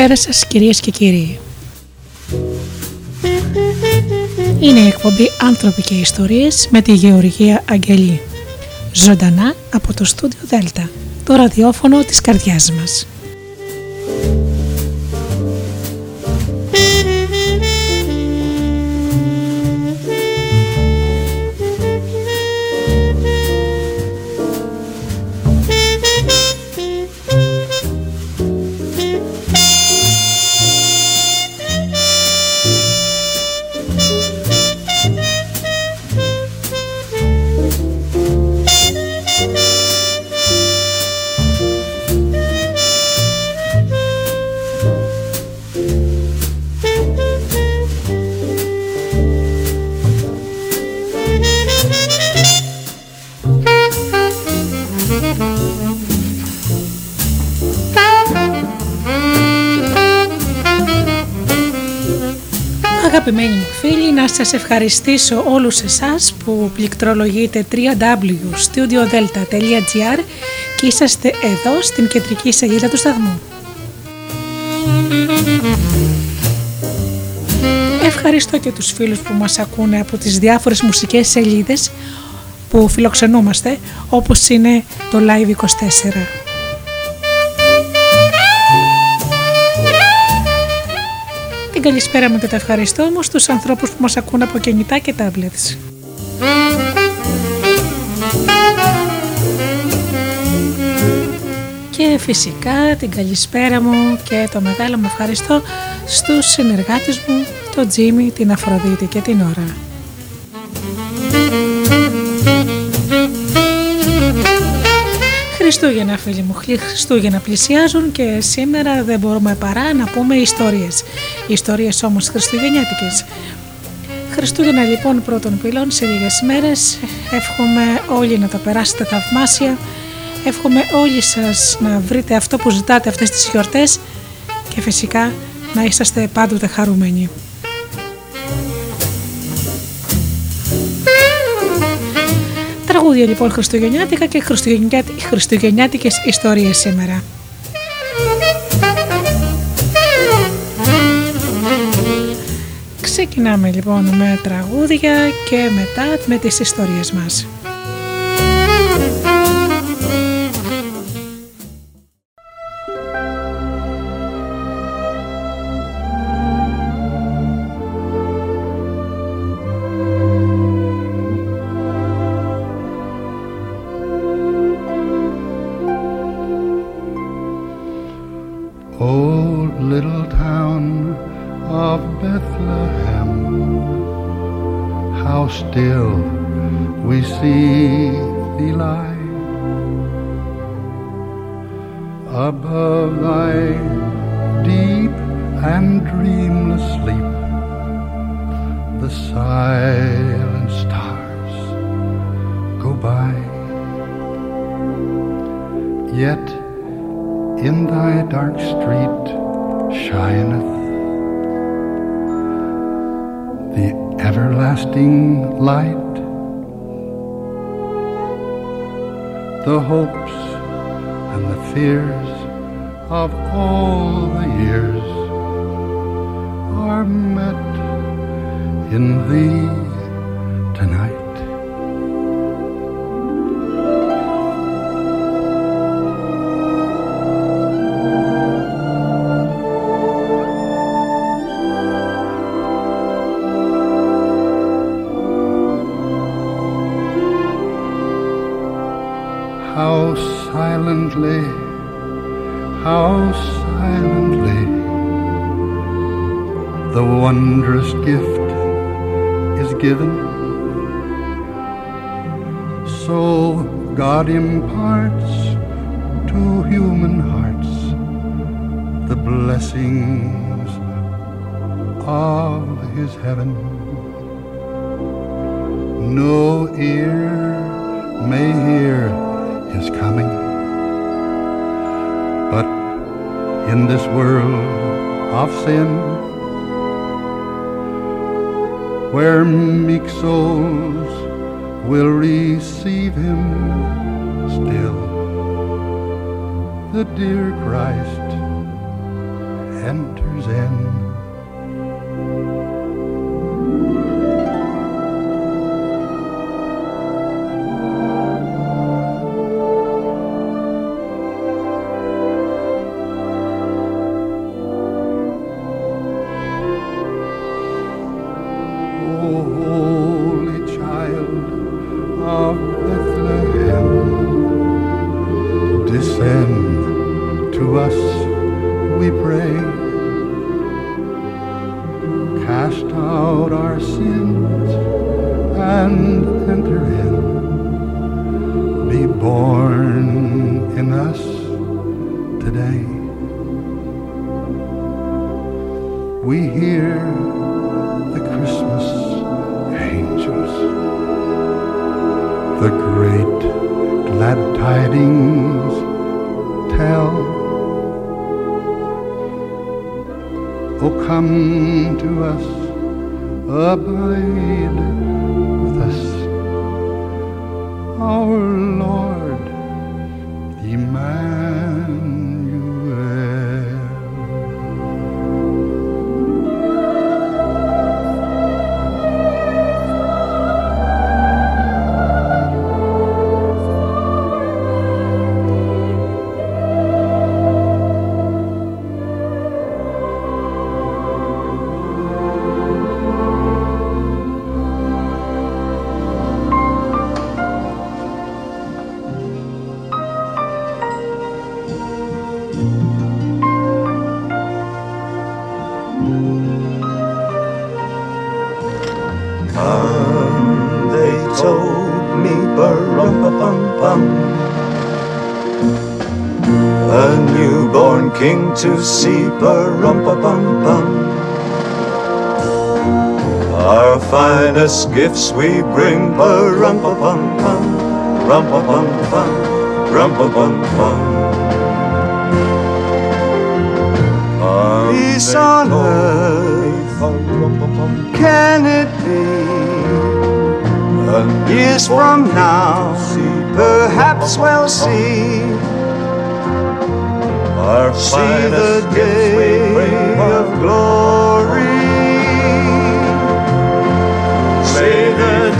Καλησπέρα σας κυρίες και κύριοι. Είναι η εκπομπή «Άνθρωποι και Ιστορίες» με τη Γεωργία Αγγελή. Ζωντανά από το στούντιο Δέλτα, το ραδιόφωνο της καρδιάς μας. Σας ευχαριστήσω όλους εσάς που πληκτρολογείτε www.studiodelta.gr και είσαστε εδώ στην κεντρική σελίδα του σταθμού. Ευχαριστώ και τους φίλους που μας ακούνε από τις διάφορες μουσικές σελίδες που φιλοξενούμαστε όπως είναι το Live 24. Την καλησπέρα μου και το ευχαριστώ μου στους ανθρώπους που μας ακούν από κινητά και tablets. Και φυσικά την καλησπέρα μου και το μεγάλο μου ευχαριστώ στους συνεργάτες μου, τον Τζίμι, την Αφροδίτη και την Ωρα. Χριστούγεννα φίλοι μου, Χριστούγεννα πλησιάζουν και σήμερα δεν μπορούμε παρά να πούμε ιστορίες. Ιστορίες όμως χριστουγεννιάτικες. Χριστούγεννα λοιπόν πρώτων πυλών σε λίγες μέρες. Εύχομαι όλοι να τα περάσετε θαυμάσια. Εύχομαι όλοι σας να βρείτε αυτό που ζητάτε αυτές τις γιορτές και φυσικά να είσαστε πάντοτε χαρούμενοι. Τραγούδια λοιπόν χριστουγεννιάτικα και χριστουγεννιάτικες ιστορίες σήμερα. Ξεκινάμε λοιπόν με τραγούδια και μετά με τις ιστορίες μας. Finest gifts we bring bum bum bum rum bum bum rum bum bum Peace on earth, can it be? Years from now, perhaps we'll see. Our see the day of glory.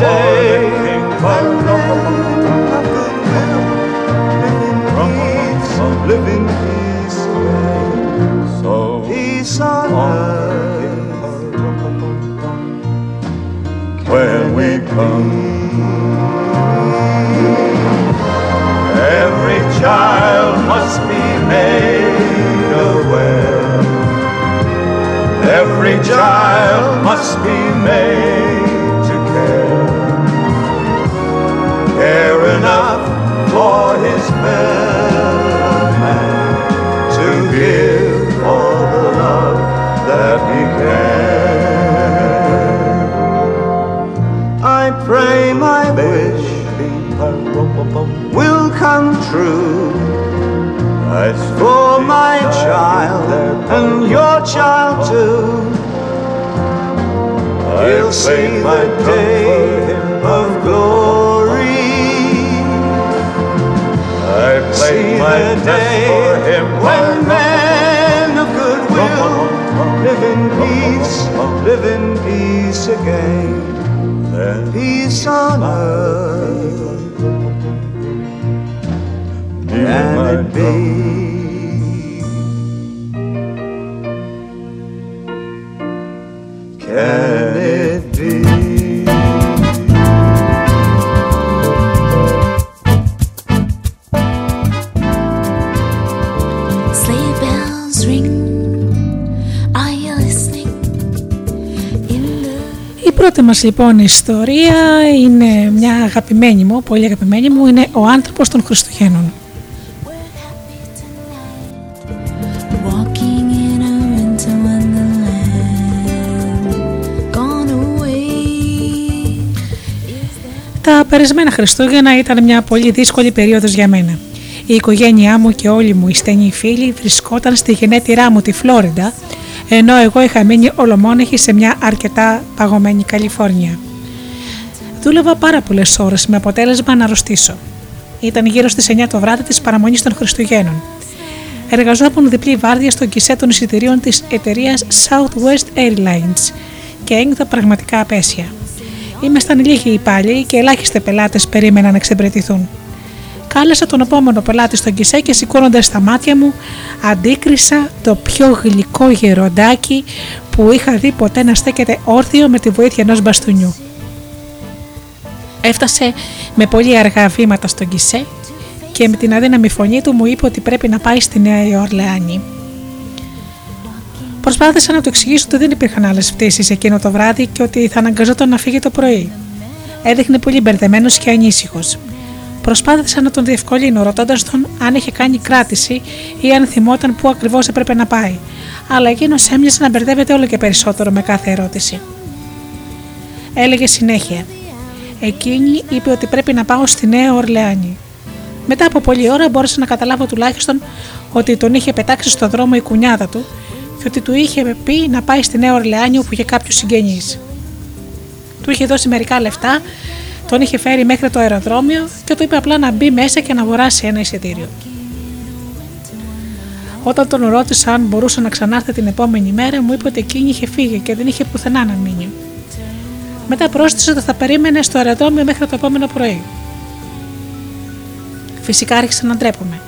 Day of living peace, so peace on earth when we come. Every child must be made aware. Every child must be made man to give all the love that he can. I pray my wish will come true. As for my child and your child too, you'll see my day of glory. I played my day for him when men of goodwill live in peace, live in peace again. Peace on earth and it be. Μας λοιπόν ιστορία είναι μια αγαπημένη μου, πολύ αγαπημένη μου, είναι ο άνθρωπος των Χριστουγέννων. walking in a winter wonderland. Gone away. Τα περισμένα Χριστούγεννα ήταν μια πολύ δύσκολη περίοδος για μένα. Η οικογένειά μου και όλοι μου οι στενοί φίλοι βρισκόταν στη γενέτειρά μου τη Φλόριντα, ενώ εγώ είχα μείνει ολομόνεχη σε μια αρκετά παγωμένη Καλιφόρνια. Δούλευα πάρα πολλές ώρες με αποτέλεσμα να αρρωστήσω. Ήταν γύρω στις 9 το βράδυ της παραμονής των Χριστουγέννων. Εργαζόμουν διπλή βάρδια στον κησέ των εισιτηρίων της εταιρείας Southwest Airlines και ένιωθα πραγματικά απέσια. Ήμασταν λίγοι υπάλληλοι και ελάχιστοι πελάτες περίμεναν να εξυπηρετηθούν. Κάλεσα τον επόμενο πελάτη στον κησέ και σηκώνοντας τα μάτια μου, αντίκρισα το πιο γλυκό γεροντάκι που είχα δει ποτέ να στέκεται όρθιο με τη βοήθεια ενός μπαστούνιου. Έφτασε με πολύ αργά βήματα στον κησέ και με την αδύναμη φωνή του μου είπε ότι πρέπει να πάει στη Νέα Ορλεάνη. Προσπάθησα να του εξηγήσω ότι δεν υπήρχαν άλλες πτήσεις εκείνο το βράδυ και ότι θα αναγκαζόταν να φύγει το πρωί. Έδειχνε πολύ μπερδεμένος και ανήσυχος. Προσπάθησα να τον διευκολύνω, ρωτώντας τον αν είχε κάνει κράτηση ή αν θυμόταν πού ακριβώς έπρεπε να πάει, αλλά εκείνος έμοιαζε να μπερδεύεται όλο και περισσότερο με κάθε ερώτηση. Έλεγε συνέχεια. Εκείνη είπε ότι πρέπει να πάω στη Νέα Ορλεάνη. Μετά από πολλή ώρα μπόρεσα να καταλάβω τουλάχιστον ότι τον είχε πετάξει στο δρόμο η κουνιάδα του και ότι του είχε πει να πάει στη Νέα Ορλεάνη όπου είχε κάποιους συγγενείς. Του είχε δώσει μερικά λεφτά, τον είχε φέρει μέχρι το αεροδρόμιο και του είπε απλά να μπει μέσα και να αγοράσει ένα εισιτήριο. Όταν τον ρώτησα αν μπορούσε να ξανάρθει την επόμενη μέρα, μου είπε ότι εκείνη είχε φύγει και δεν είχε πουθενά να μείνει. Μετά πρόσθεσε ότι θα περίμενε στο αεροδρόμιο μέχρι το επόμενο πρωί. Φυσικά άρχισα να ντρέπομαι.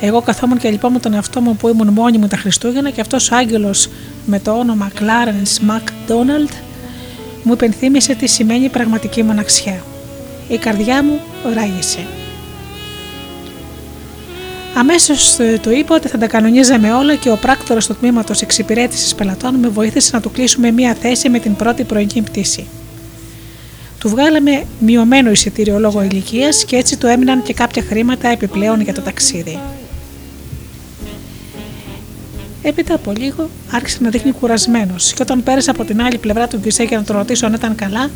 Εγώ καθόμουν και λυπόμουν τον εαυτό μου που ήμουν μόνη μου τα Χριστούγεννα και αυτός ο άγγελος με το όνομα Clarence MacDonald μου υπενθύμησε τι σημαίνει πραγματική μοναξιά. Η καρδιά μου ράγισε. Αμέσως του είπα ότι θα τα κανονίζαμε όλα και ο πράκτορας του τμήματος εξυπηρέτησης πελατών με βοήθησε να του κλείσουμε μία θέση με την πρώτη πρωινή πτήση. Του βγάλαμε μειωμένο εισιτήριο λόγω ηλικίας και έτσι του έμειναν και κάποια χρήματα επιπλέον για το ταξίδι. Έπειτα από λίγο άρχισε να δείχνει κουρασμένος και όταν πέρασε από την άλλη πλευρά του γκισέ για να τον ρωτήσω αν ήταν καλά,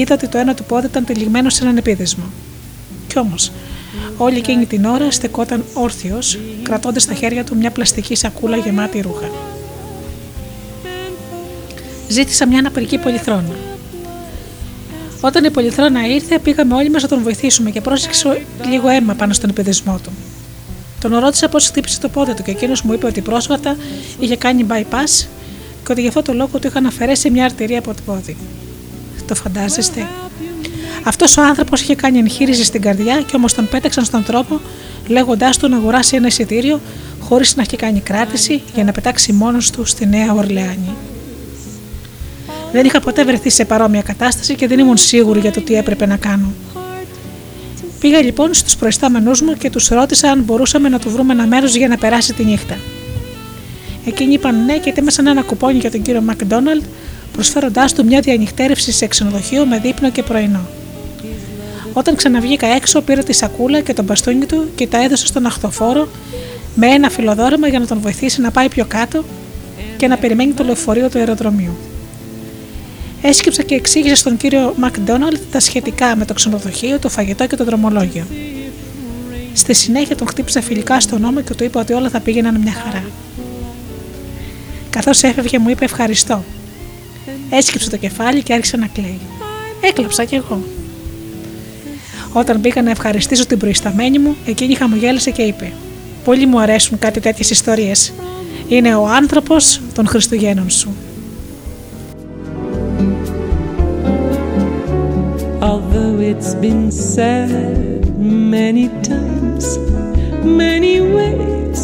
είδα ότι το ένα του πόδι ήταν τυλιγμένο σε έναν επίδεσμο. Κι όμως, όλη εκείνη την ώρα στεκόταν όρθιος, κρατώντας στα χέρια του μια πλαστική σακούλα γεμάτη ρούχα. Ζήτησα μια αναπηρική πολυθρόνα. Όταν η πολυθρόνα ήρθε, πήγαμε όλοι μας να τον βοηθήσουμε και πρόσεξε λίγο αίμα πάνω στον επιδεσμό του. Τον ρώτησα πώς χτύπησε το πόδι του και εκείνος μου είπε ότι πρόσφατα είχε κάνει bypass και ότι γι' αυτό το λόγο του είχαν αφαιρέσει μια αρτηρία από το πόδι. Το φαντάζεστε. Αυτός ο άνθρωπος είχε κάνει εγχείρηση στην καρδιά και όμως τον πέταξαν στον τρόπο λέγοντάς του να αγοράσει ένα εισιτήριο χωρίς να έχει κάνει κράτηση για να πετάξει μόνος του στη Νέα Ορλεάνη. Δεν είχα ποτέ βρεθεί σε παρόμοια κατάσταση και δεν ήμουν σίγουρη για το τι έπρεπε να κάνω. Πήγα λοιπόν στους προϊστάμενου μου και τους ρώτησα αν μπορούσαμε να του βρούμε ένα μέρος για να περάσει τη νύχτα. Εκείνοι είπαν ναι και ετοίμασαν ένα κουπόνι για τον κύριο Μακδόναλντ, προσφέροντάς του μια διανυκτέρευση σε ξενοδοχείο με δείπνο και πρωινό. Όταν ξαναβγήκα έξω, πήρα τη σακούλα και τον μπαστούνι του και τα έδωσα στον αχθοφόρο με ένα φιλοδόρημα για να τον βοηθήσει να πάει πιο κάτω και να περιμένει το λεωφορείο του αεροδρομίου. Έσκυψα και εξήγησα στον κύριο Μακδόναλτ τα σχετικά με το ξενοδοχείο, το φαγητό και το δρομολόγιο. Στη συνέχεια τον χτύπησα φιλικά στον ώμο και του είπα ότι όλα θα πήγαιναν μια χαρά. Καθώς έφευγε, μου είπε ευχαριστώ. Έσκυψε το κεφάλι και άρχισε να κλαίει. Έκλαψα κι εγώ. Όταν μπήκα να ευχαριστήσω την προϊσταμένη μου, εκείνη χαμογέλασε και είπε: Πολύ μου αρέσουν κάτι τέτοιες ιστορίες. Είναι ο άνθρωπος των Χριστουγέννων σου. Although it's been said many times, many ways,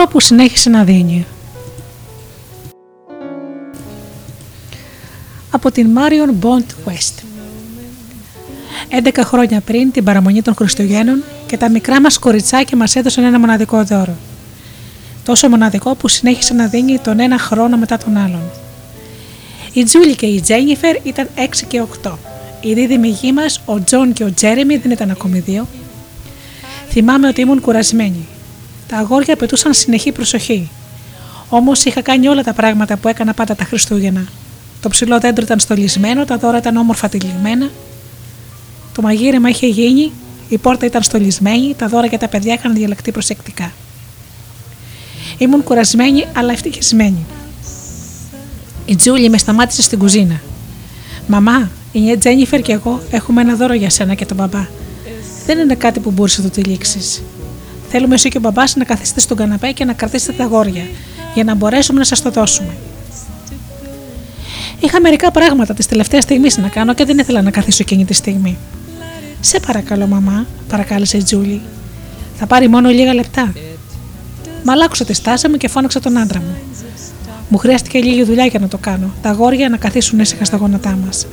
δώρο που συνέχισε να δίνει. Από την Marion Bond West. 11 χρόνια πριν την παραμονή των Χριστουγέννων και τα μικρά μας κοριτσάκια μας έδωσαν ένα μοναδικό δώρο. Τόσο μοναδικό που συνέχισε να δίνει τον ένα χρόνο μετά τον άλλον. Η Τζούλη και η Τζένιφερ ήταν 6 και 8. Οι δίδυμοι γιοι μας, ο Τζον και ο Τζέρεμι, δεν ήταν ακόμη δύο. Θυμάμαι ότι ήμουν κουρασμένη. Τα αγόρια πετούσαν συνεχή προσοχή. Όμως είχα κάνει όλα τα πράγματα που έκανα πάντα τα Χριστούγεννα. Το ψηλό δέντρο ήταν στολισμένο, τα δώρα ήταν όμορφα τυλιγμένα. Το μαγείρεμα είχε γίνει, η πόρτα ήταν στολισμένη, τα δώρα για τα παιδιά είχαν διαλεκτεί προσεκτικά. Ήμουν κουρασμένη αλλά ευτυχισμένη. Η Τζούλη με σταμάτησε στην κουζίνα. Μαμά, η Τζένιφερ και εγώ έχουμε ένα δώρο για σένα και τον μπαμπά. Δεν είναι κάτι που μπορείς να το τυλίξεις. Θέλουμε εσύ και ο μπαμπάς να καθίσετε στον καναπέ και να κρατήσετε τα γόρια, για να μπορέσουμε να σας το δώσουμε. Είχα μερικά πράγματα τη τελευταία στιγμής να κάνω και δεν ήθελα να καθίσω εκείνη τη στιγμή. Σε παρακαλώ, μαμά, παρακάλεσε η Τζούλη. Θα πάρει μόνο λίγα λεπτά. Μαλάκουσα τη στάση μου και φώναξα τον άντρα μου. Μου χρειάστηκε λίγη δουλειά για να το κάνω, τα αγόρια να καθίσουν ήσυχα στα γόνατά μας.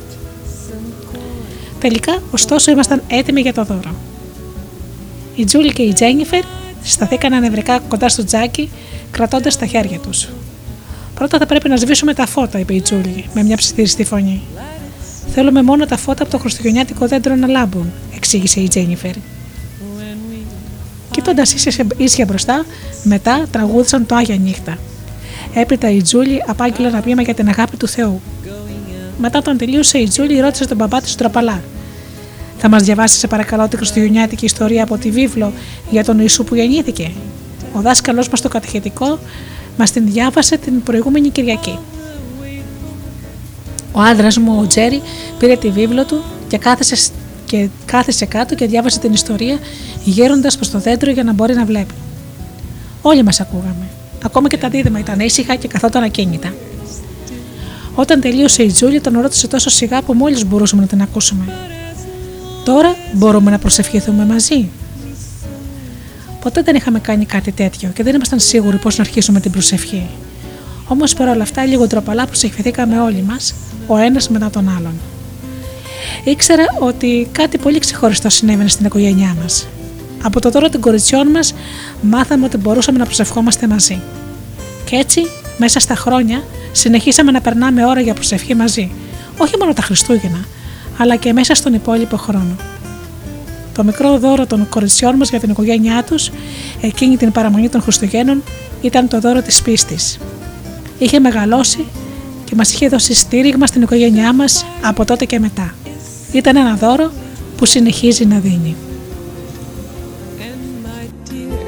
Τελικά, ωστόσο, ήμασταν έτοιμοι για το δώρο. Η Τζούλη και η Τζένιφερ σταθήκαν ανευρικά κοντά στο τζάκι, κρατώντας τα χέρια τους. Πρώτα θα πρέπει να σβήσουμε τα φώτα, είπε η Τζούλη με μια ψιθυριστή φωνή. Θέλουμε μόνο τα φώτα από το χριστουγεννιάτικο δέντρο να λάμπουν, εξήγησε η Τζένιφερ. Κοιτώντας ίσια μπροστά, μετά τραγούδισαν το Άγια Νύχτα. Έπειτα η Τζούλη απάγγειλε ένα ποίημα για την αγάπη του Θεού. Μετά όταν τελείωσε, η Τζούλη ρώτησε τον μπαμπά της τροπαλά. Θα μας διαβάσεις, σε παρακαλώ, τη χριστουγεννιάτικη ιστορία από τη βίβλο για τον Ιησού που γεννήθηκε. Ο δάσκαλός μας το κατηχητικό μας την διάβασε την προηγούμενη Κυριακή. Ο άντρας μου, ο Τζέρι, πήρε τη βίβλο του και κάθεσε, και κάθεσε κάτω και διάβασε την ιστορία γέροντας προς το δέντρο για να μπορεί να βλέπει. Όλοι μας ακούγαμε. Ακόμα και τα δίδυμα ήταν ήσυχα και καθόταν ακίνητα. Όταν τελείωσε η Τζούλια, τον ρώτησε τόσο σιγά που μόλις μπορούσαμε να την ακούσουμε. Τώρα μπορούμε να προσευχηθούμε μαζί. Ποτέ δεν είχαμε κάνει κάτι τέτοιο και δεν ήμασταν σίγουροι πώς να αρχίσουμε την προσευχή. Όμως παρόλα αυτά, λίγο τροπαλά προσευχηθήκαμε όλοι μας, ο ένας μετά τον άλλον. Ήξερα ότι κάτι πολύ ξεχωριστό συνέβαινε στην οικογένειά μας. Από το δώρο των κοριτσιών μας, μάθαμε ότι μπορούσαμε να προσευχόμαστε μαζί. Και έτσι, μέσα στα χρόνια, συνεχίσαμε να περνάμε ώρα για προσευχή μαζί, όχι μόνο τα Χριστούγεννα, αλλά και μέσα στον υπόλοιπο χρόνο. Το μικρό δώρο των κοριτσιών μας για την οικογένειά τους, εκείνη την παραμονή των Χριστουγέννων, ήταν το δώρο της πίστης. Είχε μεγαλώσει και μας είχε δώσει στήριγμα στην οικογένειά μας από τότε και μετά. Ήταν ένα δώρο που συνεχίζει να δίνει. And my dear,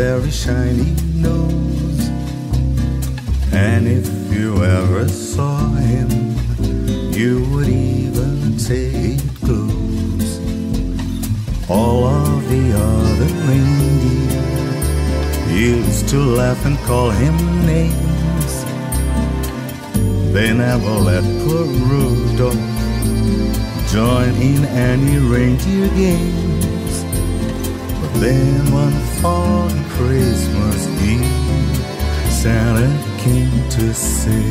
Very shiny nose. And if you ever saw him, you would even say it glows. All of the other reindeer used to laugh and call him names. They never let poor Rudolph join in any reindeer games. Then one foggy Christmas Eve, Santa came to say,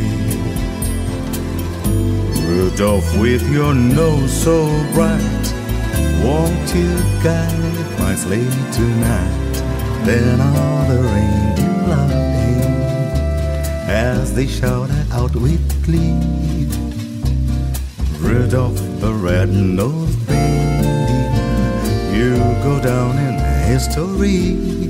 Rudolph, with your nose so bright, won't you guide my sleigh tonight? Then all the reindeer loved him as they shouted out with glee. Rudolph the red-nosed reindeer, you go down in history.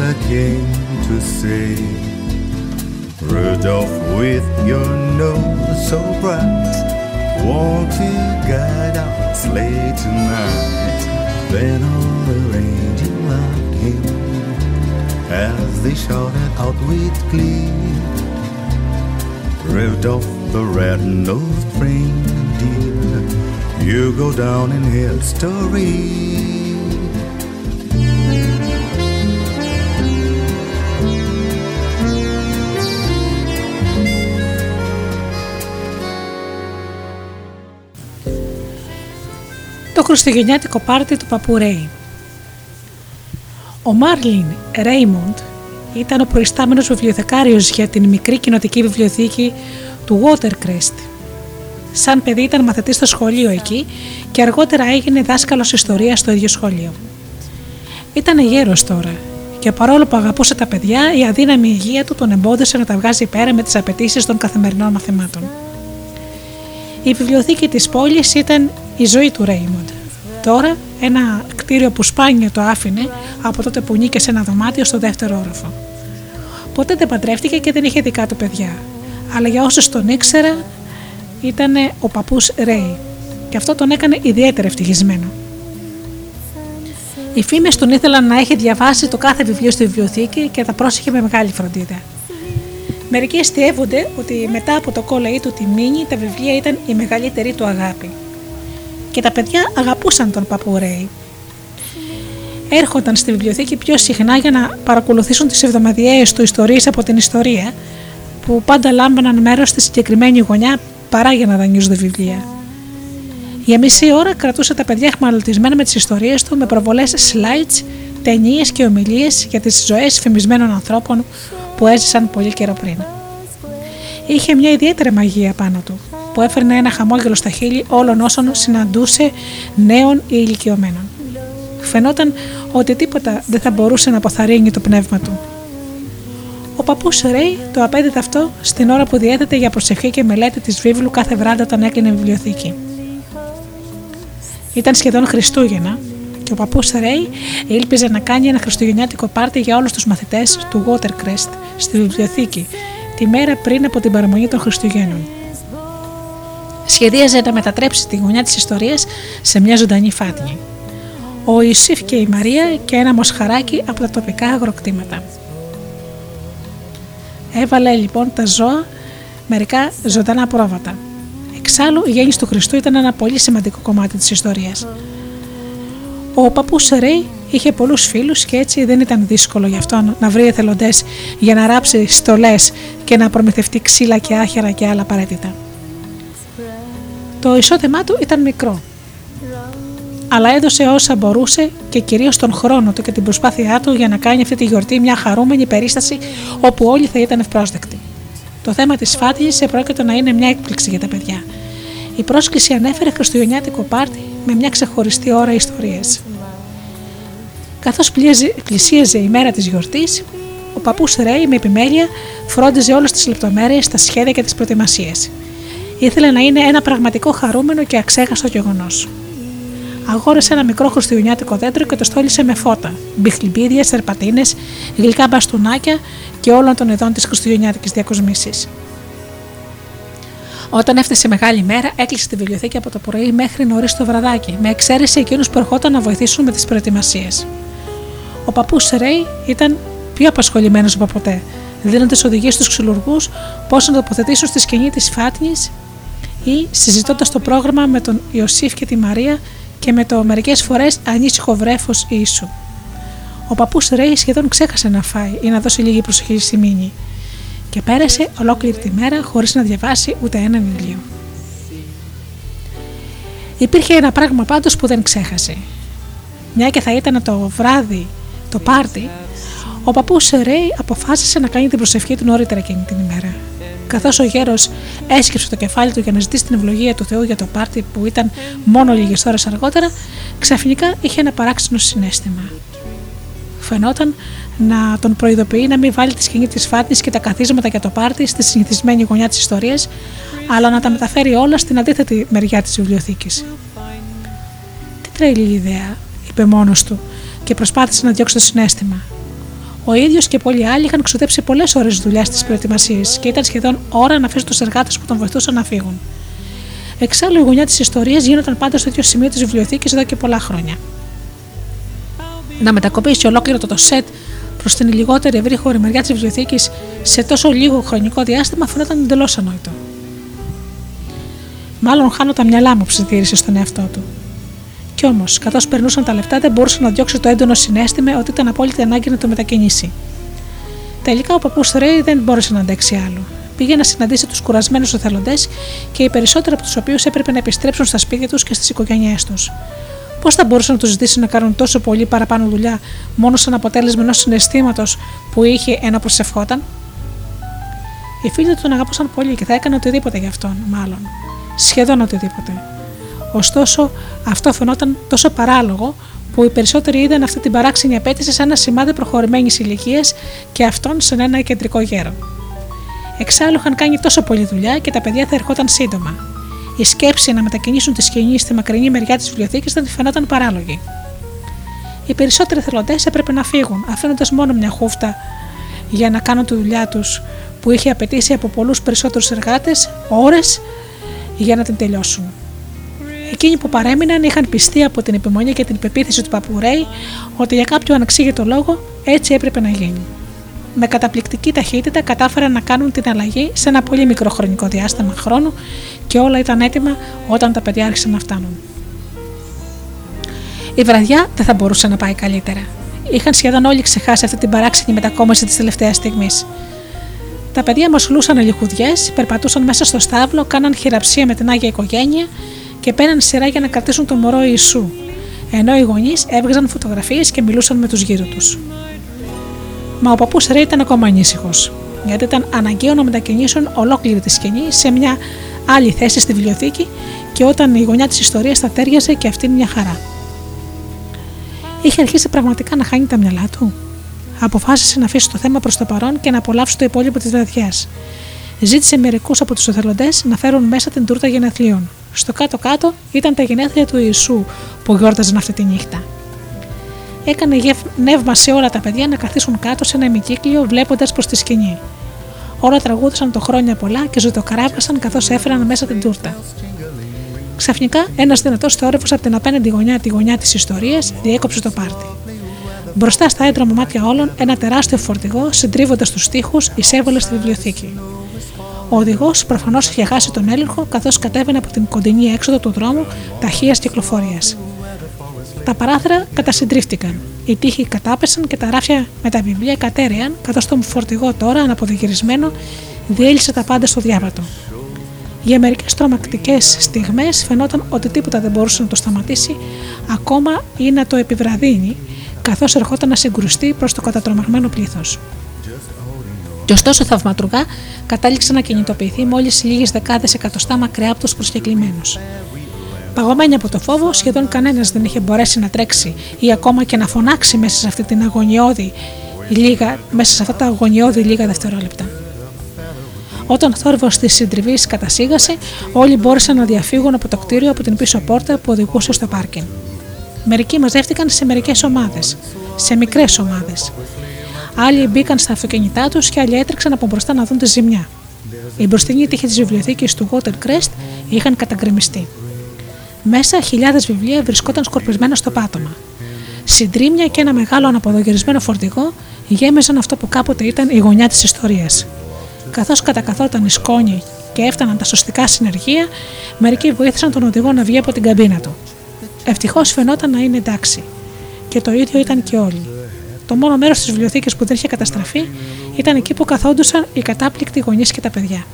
Santa came to say, Rudolph, with your nose so bright, won't you guide our sleigh tonight? Then all the reindeer loved him as they shouted out with glee. Rudolph the red-nosed reindeer, you go down in history. Το χριστουγεννιάτικο πάρτι του παππού Ρέι. Ο Μάρλιν Ρέιμοντ ήταν ο προϊστάμενος βιβλιοθεκάριος για την μικρή κοινοτική βιβλιοθήκη του Watercrest. Σαν παιδί ήταν μαθητής στο σχολείο εκεί και αργότερα έγινε δάσκαλος ιστορίας στο ίδιο σχολείο. Ήταν γέρος τώρα και παρόλο που αγαπούσε τα παιδιά, η αδύναμη υγεία του τον εμπόδισε να τα βγάζει πέρα με τις απαιτήσεις των καθημερινών μαθημάτων. Η βιβλιοθήκη της πόλης ήταν η ζωή του Ρέιμοντ. Τώρα ένα κτίριο που σπάνια το άφηνε από τότε που νίκησε ένα δωμάτιο στο δεύτερο όροφο. Ποτέ δεν παντρεύτηκε και δεν είχε δικά του παιδιά. Αλλά για όσους τον ήξερα ήταν ο παππούς Ρέι και αυτό τον έκανε ιδιαίτερα ευτυχισμένο. Οι φήμες τον ήθελαν να έχει διαβάσει το κάθε βιβλίο στη βιβλιοθήκη και τα πρόσεχε με μεγάλη φροντίδα. Μερικοί αστείευονται ότι μετά από το κόλλαί του τη Μίνη τα βιβλία ήταν η μεγαλύτερη του αγάπη. Και τα παιδιά αγαπούσαν τον παππού Ρέι. Έρχονταν στη βιβλιοθήκη πιο συχνά για να παρακολουθήσουν τις εβδομαδιαίες του ιστορίες από την ιστορία που πάντα λάμπαναν μέρος στη συγκεκριμένη γωνιά παρά για να δανειίζονται βιβλία. Για μισή ώρα κρατούσε τα παιδιά χμαλωτισμένα με τις ιστορίες του με προβολές slides, ταινίες και ομιλίες για τις ζωές φημισμένων ανθρώπων που έζησαν πολύ καιρό πριν. Είχε μια ιδιαίτερη μαγεία πάνω του, που έφερνε ένα χαμόγελο στα χείλη όλων όσων συναντούσε νέων ή ηλικιωμένων. Φαινόταν ότι τίποτα δεν θα μπορούσε να αποθαρρύνει το πνεύμα του. Ο παππούς Ρέι το απέδιδε αυτό στην ώρα που διέθετε για προσευχή και μελέτη της βίβλου κάθε βράδυ όταν έκλεινε βιβλιοθήκη. Ήταν σχεδόν Χριστούγεννα και ο παππούς Ρέι ήλπιζε να κάνει ένα χριστουγεννιάτικο πάρτι για όλους τους μαθητές του Watercrest στη βιβλιοθήκη τη μέρα πριν από την παραμονή των Χριστουγέννων. Σχεδίαζε να μετατρέψει τη γωνιά της ιστορίας σε μια ζωντανή φάτνη. Ο Ιωσήφ και η Μαρία και ένα μοσχαράκι από τα τοπικά αγροκτήματα. Έβαλε λοιπόν τα ζώα μερικά ζωντανά πρόβατα. Εξάλλου, η γέννηση του Χριστού ήταν ένα πολύ σημαντικό κομμάτι της ιστορίας. Ο παππούς Ρέι είχε πολλούς φίλους και έτσι δεν ήταν δύσκολο για αυτόν να βρει εθελοντές για να ράψει στολές και να προμηθευτεί ξύλα και άχερα και άλλα απαραίτητα. Το εισόδημά του ήταν μικρό, αλλά έδωσε όσα μπορούσε και κυρίως τον χρόνο του και την προσπάθειά του για να κάνει αυτή τη γιορτή μια χαρούμενη περίσταση όπου όλοι θα ήταν ευπρόσδεκτοι. Το θέμα της φάτιση επρόκειτο να είναι μια έκπληξη για τα παιδιά. Η πρόσκληση ανέφερε χριστουγεννιάτικο πάρτι με μια ξεχωριστή ώρα ιστορίε. Καθώς πλησίαζε η μέρα της γιορτής, ο παππούς Ρέι με επιμέλεια φρόντιζε όλες τις λεπτομέρειες, τα σχέδια και τις προετοιμασίες. Ήθελε να είναι ένα πραγματικό χαρούμενο και αξέχαστο γεγονός. Αγόρασε ένα μικρό χριστουγεννιάτικο δέντρο και το στόλισε με φώτα, μπιχλιμπίδια, σερπατίνε, γλυκά μπαστούνάκια και όλων των ειδών της χριστουγεννιάτικης διακοσμήσης. Όταν έφτασε η μεγάλη μέρα, έκλεισε τη βιβλιοθήκη από το πρωί μέχρι νωρίς το βραδάκι, με εξαίρεση εκείνους που ερχόταν να βοηθήσουν με τις προετοιμασίες. Ο παππούς Ρέι ήταν πιο απασχολημένος από ποτέ, δίνοντας οδηγίες στους ξυλουργούς πώς να τοποθετήσουν στη σκηνή της φάτνης ή συζητώντας το πρόγραμμα με τον Ιωσήφ και τη Μαρία και με το μερικές φορές ανήσυχο βρέφος ίσου. Ο παππούς Ρέι σχεδόν ξέχασε να φάει ή να δώσει λίγη προσοχή στη μήνυ και πέρασε ολόκληρη τη μέρα χωρίς να διαβάσει ούτε ένα βιβλίο. Υπήρχε ένα πράγμα πάντως που δεν ξέχασε. Μια και θα ήταν το βράδυ το πάρτι, ο παππούς Ρέι αποφάσισε να κάνει την προσευχή του νωρίτερα εκείνη την ημέρα. Καθώς ο γέρος έσκυψε το κεφάλι του για να ζητήσει την ευλογία του Θεού για το πάρτι που ήταν μόνο λίγες ώρες αργότερα, ξαφνικά είχε ένα παράξενο συνέστημα. Φαινόταν να τον προειδοποιεί να μην βάλει τη σκηνή της φάτνης και τα καθίσματα για το πάρτι στη συνηθισμένη γωνιά της ιστορίας, αλλά να τα μεταφέρει όλα στην αντίθετη μεριά της βιβλιοθήκης. Τι τρελή ιδέα, είπε μόνος του και προσπάθησε να διώξει το συνέστημα. Ο ίδιος και πολλοί άλλοι είχαν ξοδέψει πολλές ώρες δουλειάς στις προετοιμασίες και ήταν σχεδόν ώρα να αφήσουν τους εργάτες που τον βοηθούσαν να φύγουν. Εξάλλου, η γωνιά της ιστορίας γίνονταν πάντα στο ίδιο σημείο της βιβλιοθήκης εδώ και πολλά χρόνια. Να μετακοπήσει ολόκληρο το, το σετ προς την λιγότερη ευρύχωρη μεριά της βιβλιοθήκης σε τόσο λίγο χρονικό διάστημα φαινόταν εντελώς ανόητο. Μάλλον χάνω τα μυαλά μου, ψιθύρισε στον εαυτό του. Κι όμως, καθώς περνούσαν τα λεπτά, δεν μπορούσε να διώξει το έντονο συνέστημα ότι ήταν απόλυτη ανάγκη να το μετακινήσει. Τελικά ο παππούς Ρέι δεν μπόρεσε να αντέξει άλλο. Πήγε να συναντήσει τους κουρασμένους εθελοντές και οι περισσότεροι από τους οποίους έπρεπε να επιστρέψουν στα σπίτια τους και στις οικογένειές τους. Πώς θα μπορούσε να τους ζητήσει να κάνουν τόσο πολύ παραπάνω δουλειά μόνο σαν αποτέλεσμα ενός συναισθήματος που είχε ενώ προσευχόταν. Οι φίλοι του τον αγαπούσαν πολύ και θα έκανε οτιδήποτε για αυτόν, μάλλον. Σχεδόν οτιδήποτε. Ωστόσο, αυτό φαινόταν τόσο παράλογο που οι περισσότεροι είδαν αυτή την παράξενη απέτηση σε ένα σημάδι προχωρημένης ηλικίας και αυτόν σε ένα κεντρικό γέρο. Εξάλλου είχαν κάνει τόσο πολλή δουλειά και τα παιδιά θα ερχόταν σύντομα. Η σκέψη να μετακινήσουν τη σκηνή στη μακρινή μεριά της βιβλιοθήκης δεν φαινόταν παράλογη. Οι περισσότεροι θελοντές έπρεπε να φύγουν, αφήνοντας μόνο μια χούφτα για να κάνουν τη δουλειά τους που είχε απαιτήσει από πολλούς περισσότερους εργάτες ώρες για να την τελειώσουν. Εκείνοι που παρέμειναν είχαν πιστεί από την επιμονή και την πεποίθηση του παππού Ρέι ότι για κάποιο ανεξήγητο λόγο έτσι έπρεπε να γίνει. με καταπληκτική ταχύτητα κατάφεραν να κάνουν την αλλαγή σε ένα πολύ μικρό χρονικό διάστημα χρόνου και όλα ήταν έτοιμα όταν τα παιδιά άρχισαν να φτάνουν. Η βραδιά δεν θα μπορούσε να πάει καλύτερα. Είχαν σχεδόν όλοι ξεχάσει αυτή την παράξενη μετακόμιση της τελευταίας στιγμής. Τα παιδιά μασουλούσαν λιχουδιές, περπατούσαν μέσα στο στάβλο, κάναν χειραψία με την άγια οικογένεια και παίρναν σειρά για να κρατήσουν τον μωρό Ιησού, ενώ οι γονείς έβγαζαν φωτογραφίες και μιλούσαν με τους γύρω τους. Μα ο παππούς Ρέι ήταν ακόμα ανήσυχος, γιατί ήταν αναγκαίο να μετακινήσουν ολόκληρη τη σκηνή σε μια άλλη θέση στη βιβλιοθήκη και όταν η γωνιά της ιστορίας θα τέριαζε και αυτήν μια χαρά. Είχε αρχίσει πραγματικά να χάνει τα μυαλά του. Αποφάσισε να αφήσει το θέμα προς το παρόν και να απολαύσει το υπόλοιπο της βραδιάς. Ζήτησε μερικούς από τους εθελοντές να φέρουν μέσα την τούρτα γενεθλίων. Στο κάτω-κάτω ήταν τα γενέθλια του Ιησού που γιόρταζαν αυτή τη νύχτα. Έκανε νεύμα σε όλα τα παιδιά να καθίσουν κάτω σε ένα ημικύκλιο βλέποντας προς τη σκηνή. Όλα τραγούδισαν το χρόνια πολλά και ζωτοκαράβασαν καθώς έφεραν μέσα την τούρτα. Ξαφνικά, ένας δυνατός θόρυβος από την απέναντι γωνιά τη γωνιά της ιστορίας διέκοψε το πάρτι. Μπροστά στα έντρομα μάτια όλων, ένα τεράστιο φορτηγό, συντρίβοντας τους τοίχου, εισέβολε στη βιβλιοθήκη. Ο οδηγός προφανώς είχε χάσει τον έλεγχο καθώς κατέβαινε από την κοντινή έξοδο του δρόμου ταχείας κυκλοφορίας. Τα παράθυρα κατασυντρίφτηκαν. Οι τείχοι κατάπεσαν και τα ράφια με τα βιβλία κατέρεαν, καθώς το φορτηγό τώρα, αναποδηγυρισμένο, διέλυσε τα πάντα στο διάβατο. Για μερικές τρομακτικές στιγμές φαινόταν ότι τίποτα δεν μπορούσε να το σταματήσει, ακόμα ή να το επιβραδύνει, καθώς ερχόταν να συγκρουστεί προς το κατατρομαγμένο πλήθος. Και ωστόσο θαυματουργά κατάληξε να κινητοποιηθεί μόλις λίγες δεκάδες εκατοστά μακριά από τους προσκεκλημένους. Παγωμένοι από το φόβο, σχεδόν κανένας δεν είχε μπορέσει να τρέξει ή ακόμα και να φωνάξει μέσα σε αυτή την αγωνιώδη λίγα, μέσα σε αυτά τα αγωνιώδη λίγα δευτερόλεπτα. Όταν ο θόρυβος της συντριβής κατασύγασε, όλοι μπόρεσαν να διαφύγουν από το κτίριο από την πίσω πόρτα που οδηγούσε στο πάρκινγκ. Μερικοί μαζεύτηκαν σε μερικές ομάδες, σε μικρές ομάδες. Άλλοι μπήκαν στα αυτοκίνητά τους και άλλοι έτρεξαν από μπροστά να δουν τη ζημιά. Οι μπροστινοί τύχοι της βιβλιοθήκης του Watercrest είχαν καταγκρεμιστεί. Μέσα χιλιάδες βιβλία βρισκόταν σκορπισμένα στο πάτωμα. Συντρίμια και ένα μεγάλο αναποδογυρισμένο φορτηγό γέμιζαν αυτό που κάποτε ήταν η γωνιά της ιστορίας. Καθώς κατακαθόταν η σκόνη και έφταναν τα σωστικά συνεργεία, μερικοί βοήθησαν τον οδηγό να βγει από την καμπίνα του. Ευτυχώς φαινόταν να είναι εντάξει. Και το ίδιο ήταν και όλοι. Το μόνο μέρος της βιβλιοθήκης που δεν είχε καταστραφεί ήταν εκεί που καθόντουσαν οι κατάπληκτοι γονείς και τα παιδιά.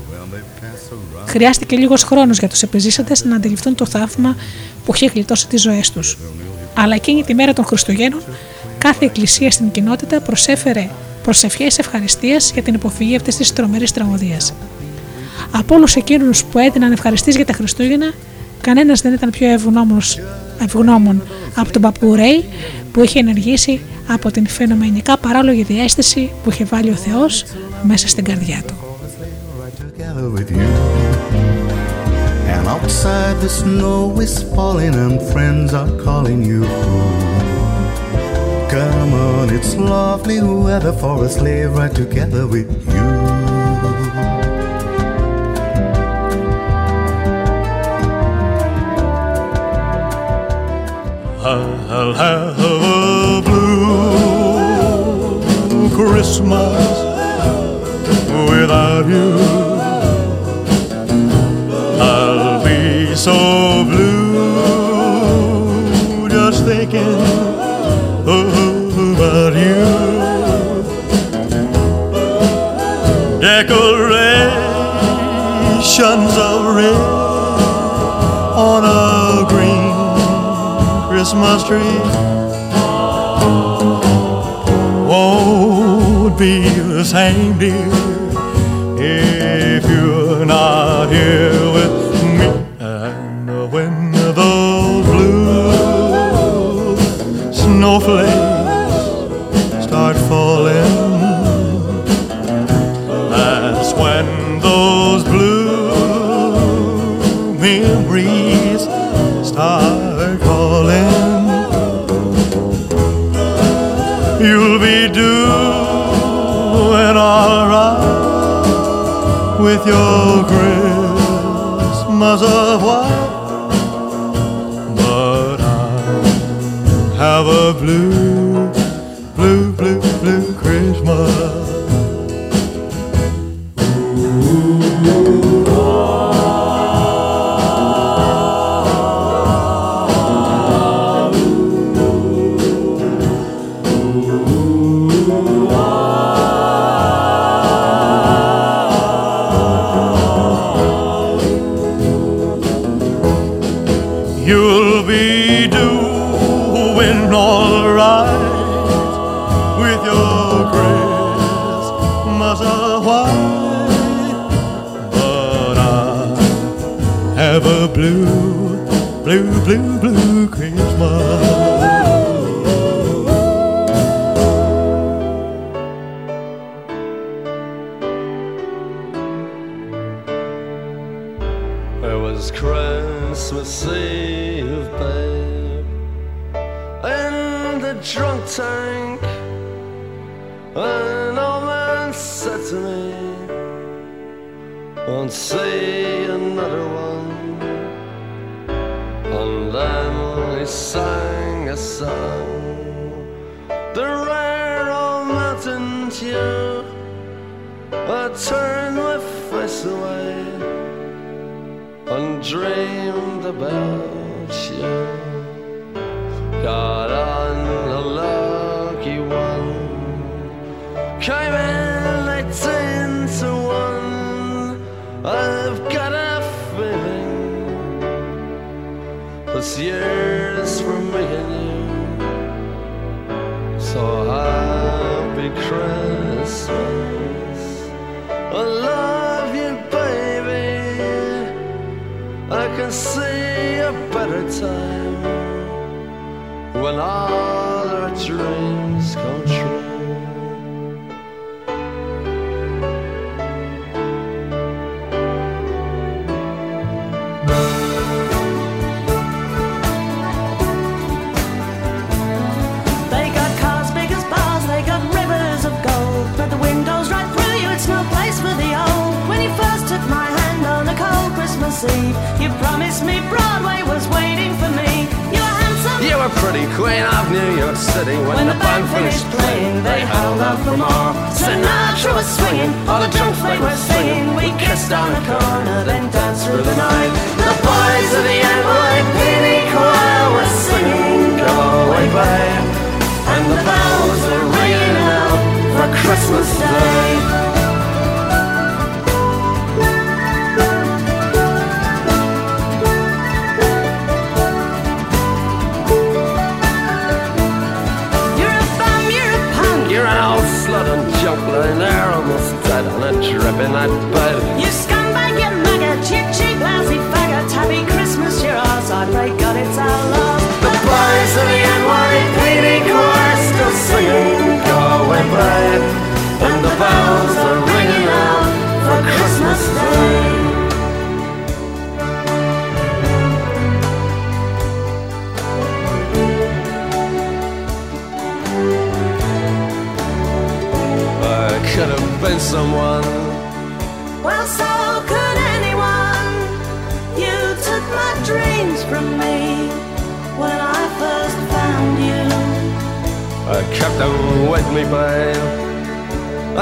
Χρειάστηκε λίγος χρόνος για τους επιζήσαντες να αντιληφθούν το θαύμα που είχε γλιτώσει τις ζωές τους. Αλλά εκείνη τη μέρα των Χριστουγέννων, κάθε εκκλησία στην κοινότητα προσέφερε προσευχέ ευχαριστία για την υποφυγή αυτής της τρομερής τραγωδίας. Από όλους εκείνους που έδιναν ευχαριστή για τα Χριστούγεννα, κανένας δεν ήταν πιο ευγνώμων από τον παππού Ρέι που είχε ενεργήσει από την φαινομενικά παράλογη διέστηση που είχε βάλει ο Θεός μέσα στην καρδιά του. together with you. And outside the snow is falling and friends are calling you home. Come on, it's lovely weather for a sleigh ride together with you. I'll have a blue Christmas without you. I'll be so blue just thinking about you. Decorations of red on a Christmas tree won't be the same, dear, if you're not here with me. And when those blue snowflakes your Christmas of white, but I have a blue,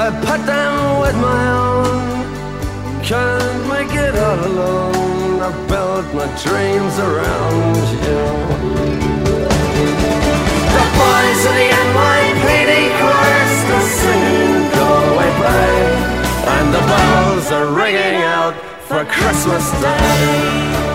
I put them with my own. Can't make it all alone. I built my dreams around you. The boys of the NYPD chorus are singing "Go Away, Babe," and the bells are ringing out for Christmas Day.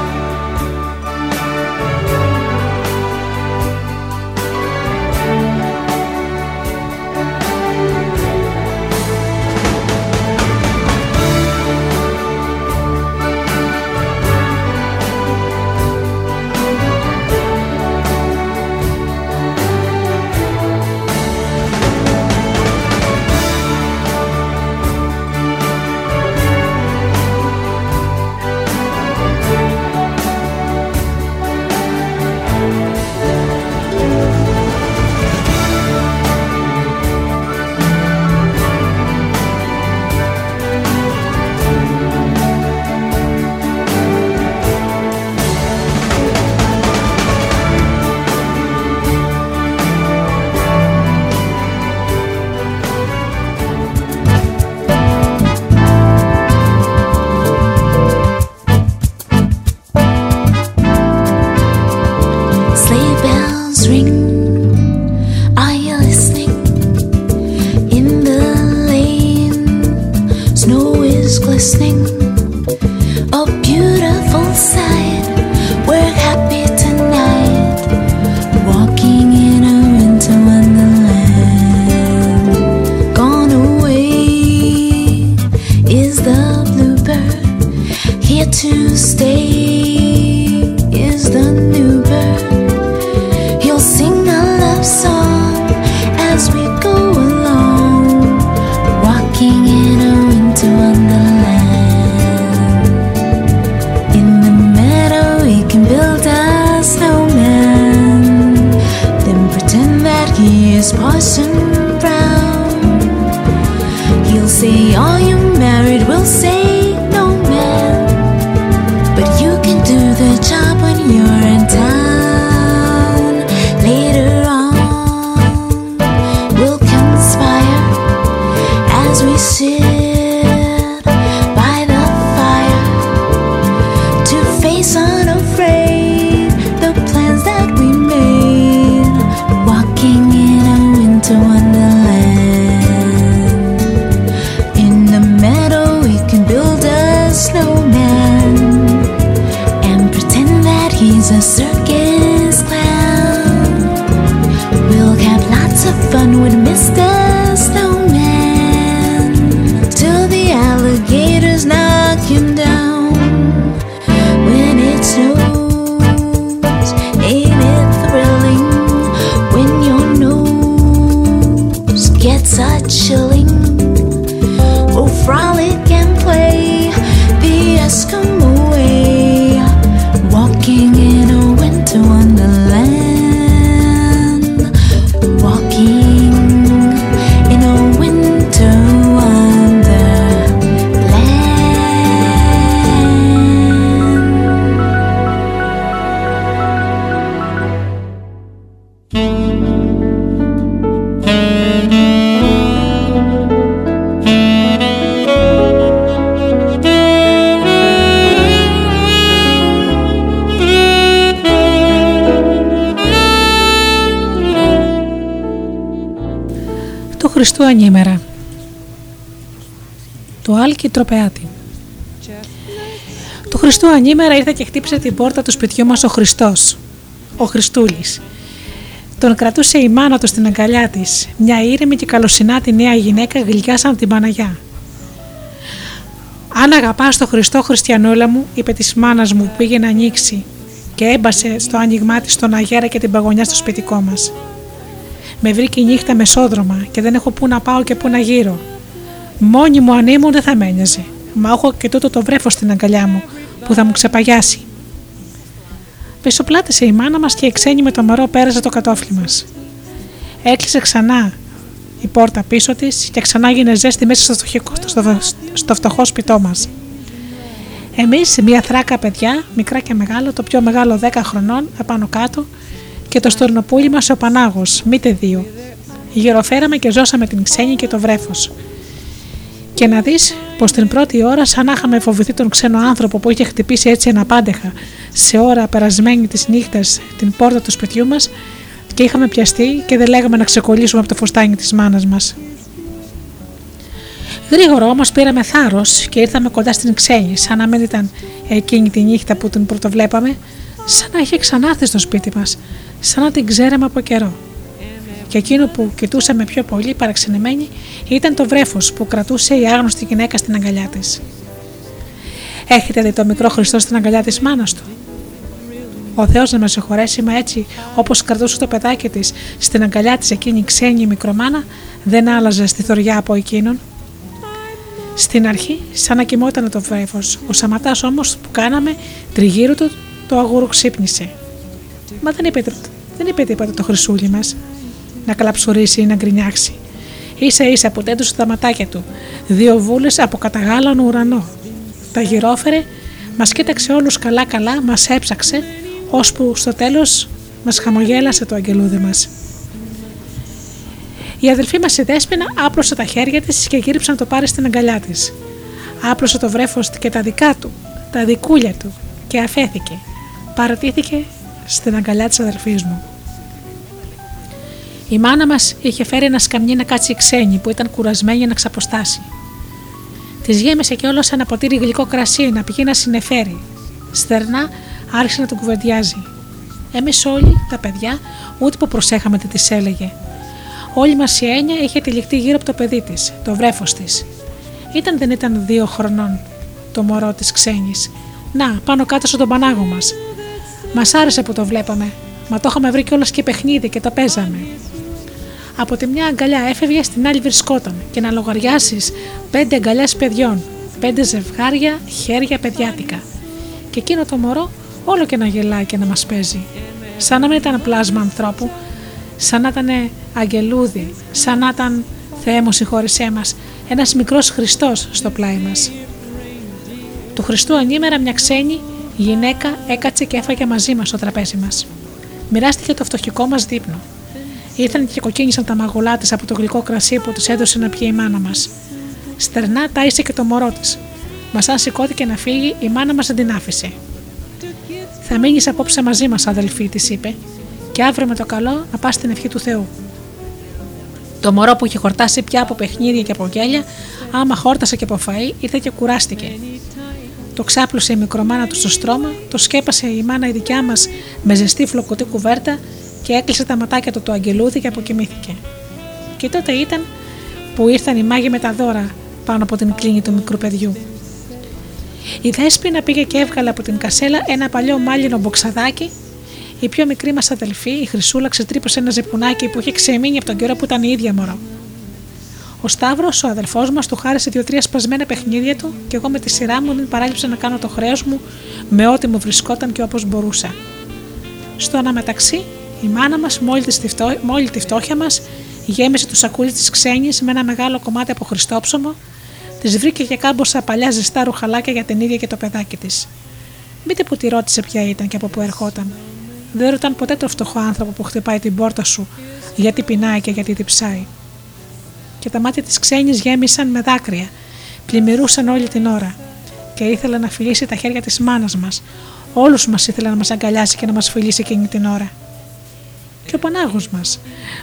Χριστού ανήμερα. Το Άλκη Τροπεάτη. Του Χριστού ανήμερα ήρθε και χτύπησε την πόρτα του σπιτιού μας ο Χριστός, ο Χριστούλης. Τον κρατούσε η μάνα του στην αγκαλιά της, μια ήρεμη και καλοσυνάτη νέα γυναίκα γλυκιά σαν την Παναγιά. Αν αγαπάς τον Χριστό Χριστιανούλα μου, είπε της μάνας μου που πήγε να ανοίξει και έμπασε στο άνοιγμά της τον αγέρα και την παγωνιά στο σπιτικό μας. Με βρήκε η νύχτα μεσόδρομα και δεν έχω πού να πάω και πού να γύρω. Μόνη μου αν ήμουν δεν θα με ένοιαζε. Μα έχω και τούτο το βρέφος στην αγκαλιά μου που θα μου ξεπαγιάσει. Πισωπλάτησε η μάνα μας και η ξένη με το μωρό πέρασε το κατόφλι μας. Έκλεισε ξανά η πόρτα πίσω της και ξανά γίνε ζέστη μέσα στο, φτωχικό- στο, στο φτωχό σπιτό μας. Εμείς, μια θράκα παιδιά, μικρά και μεγάλο, το πιο μεγάλο 10 χρονών, επάνω κάτω, και το στορνοπούλι μας ο Πανάγος, μήτε δύο. Γυροφέραμε και ζώσαμε την ξένη και το βρέφος. Και να δεις πως την πρώτη ώρα, σαν να είχαμε φοβηθεί τον ξένο άνθρωπο που είχε χτυπήσει έτσι αναπάντεχα σε ώρα περασμένη της νύχτας την πόρτα του σπιτιού μας, και είχαμε πιαστεί και δεν λέγαμε να ξεκολλήσουμε από το φωστάνι της μάνας μας. Γρήγορα όμως πήραμε θάρρος και ήρθαμε κοντά στην ξένη, σαν να μην ήταν εκείνη τη νύχτα που την πρωτοβλέπαμε, σαν να είχε ξανάρθει στο σπίτι μας, σαν να την ξέραμε από καιρό. Και εκείνο που κοιτούσαμε πιο πολύ παραξενεμένοι ήταν το βρέφος που κρατούσε η άγνωστη γυναίκα στην αγκαλιά της. Έχετε δει το μικρό Χριστό στην αγκαλιά της μάνας του; Ο Θεός να με συγχωρέσει, μα έτσι όπως κρατούσε το παιδάκι της στην αγκαλιά της εκείνη η ξένη μικρομάνα, δεν άλλαζε στη θωριά από εκείνον. Στην αρχή, σαν να κοιμόταν το βρέφος, ο Σαματάς όμως που κάναμε τριγύρω του το αγούρο ξύπνησε. Μα δεν είπε, δεν είπε τίποτα το χρυσούλι μας να καλαψουρίσει ή να γκρινιάξει. σα ίσα που τέντωσε τα ματάκια του, δύο βούλες από καταγάλανο ουρανό. Τα γυρόφερε, μας κοίταξε όλους καλά-καλά, μας έψαξε, ώσπου στο τέλος μας χαμογέλασε το αγγελούδι μας. Η αδελφή μας η Δέσποινα άπλωσε τα χέρια της και γύριψε να το πάρει στην αγκαλιά της. Άπλωσε το βρέφος και τα δικά του, τα δικούλια του και αφέθηκε. Παρατήθηκε στην αγκαλιά της αδελφή μου. Η μάνα μας είχε φέρει ένα σκαμνί να κάτσει ξένη που ήταν κουρασμένη να ξαποστάσει. Της γέμισε κιόλα ένα ποτήρι γλυκό κρασί να πηγαίνει να συνεφέρει. Στερνά άρχισε να τον κουβεντιάζει. Εμεί όλοι, τα παιδιά, ούτε που προσέχαμε τι της έλεγε. Όλη μας η έννοια είχε τυλιχτεί γύρω από το παιδί της, το βρέφος της. Ήταν δεν ήταν δύο χρονών το μωρό της ξένης, Να, πάνω κάτω στον πανάγο μας. Μας άρεσε που το βλέπαμε, μα το είχαμε βρει κιόλας και παιχνίδι και το παίζαμε. Από τη μια αγκαλιά έφευγε, στην άλλη βρισκόταν και να λογαριάσεις πέντε αγκαλιές παιδιών, πέντε ζευγάρια χέρια παιδιάτικα. Και εκείνο το μωρό όλο και να γελάει και να μας παίζει. Σαν να μην ήταν πλάσμα ανθρώπου, σαν να ήταν αγγελούδι, σαν να ήταν Θεέ μου συγχώρησέ μας, ένας μικρός Χριστός στο πλάι μας. Του Χριστού ανήμερα μια ξένη γυναίκα έκατσε και έφαγε μαζί μας στο τραπέζι μας. Μοιράστηκε το φτωχικό μας δείπνο. Ήρθαν και κοκκίνησαν τα μαγουλά της από το γλυκό κρασί που του έδωσε να πιει η μάνα μας. Στερνά τάισε και το μωρό της. Μα αν σηκώθηκε να φύγει, η μάνα μας δεν την άφησε. Θα μείνεις απόψε μαζί μας, αδελφή, της είπε, και αύριο με το καλό να πας στην ευχή του Θεού. Το μωρό που είχε χορτάσει πια από παιχνίδια και από γέλια, άμα χόρτασε και από φαΐ, ήρθε και κουράστηκε. Το ξάπλωσε η μικρομάνα του στο στρώμα, το σκέπασε η μάνα η δικιά μας με ζεστή φλοκωτή κουβέρτα και έκλεισε τα ματάκια του το αγγελούδι και αποκοιμήθηκε. Και τότε ήταν που ήρθαν οι μάγοι με τα δώρα πάνω από την κλίνη του μικρού παιδιού. Η Δέσποινα πήγε και έβγαλε από την κασέλα ένα παλιό μάλινο μποξαδάκι η πιο μικρή μας αδελφή, η Χρυσούλα, ξετρύπωσε ένα ζεπουνάκι που είχε ξεμείνει από τον καιρό που ήταν η ίδια μωρό. Ο Σταύρος, ο αδελφός μας, του χάρισε δύο-τρία σπασμένα παιχνίδια του και εγώ με τη σειρά μου δεν παράλειψα να κάνω το χρέος μου με ό,τι μου βρισκόταν και όπως μπορούσα. Στο αναμεταξύ, η μάνα μας, μόλι τη φτώχεια μας, γέμισε το σακούλι της ξένης με ένα μεγάλο κομμάτι από χριστόψωμο, της βρήκε και κάμποσα παλιά ζεστά ρουχαλάκια για την ίδια και το παιδάκι της. Μήτε που τη ρώτησε ποια ήταν και από πού ερχόταν. Δεν ρωτάν ποτέ το φτωχό άνθρωπο που χτυπάει την πόρτα σου γιατί πεινάει και γιατί διψάει. Και τα μάτια της ξένης γέμισαν με δάκρυα, πλημμυρούσαν όλη την ώρα και ήθελε να φιλήσει τα χέρια της μάνας μας. Όλους μας ήθελε να μας αγκαλιάσει και να μας φιλήσει εκείνη την ώρα. Και ο Πανάγος μας,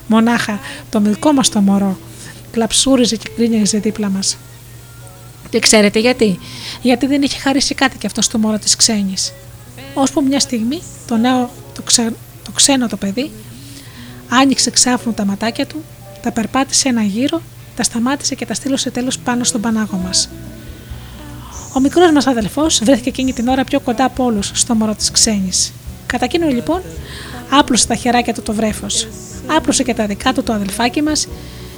μονάχα το δικό μας το μωρό, κλαψούριζε και κρίνιαζε δίπλα μας. Και ξέρετε γιατί, γιατί δεν είχε χαρίσει κάτι κι αυτός στο μωρό της ξένης. Ώσπου μια στιγμή το νέο το, το ξένο το παιδί, άνοιξε ξάφνου τα ματάκια του, τα περπάτησε ένα γύρο, τα σταμάτησε και τα στείλωσε τέλος πάνω στον πανάγο μας. Ο μικρός μας αδελφός βρέθηκε εκείνη την ώρα πιο κοντά από όλους στο μωρό της ξένης. Κατά εκείνο λοιπόν άπλωσε τα χεράκια του το βρέφος. Άπλωσε και τα δικά του το αδελφάκι μας,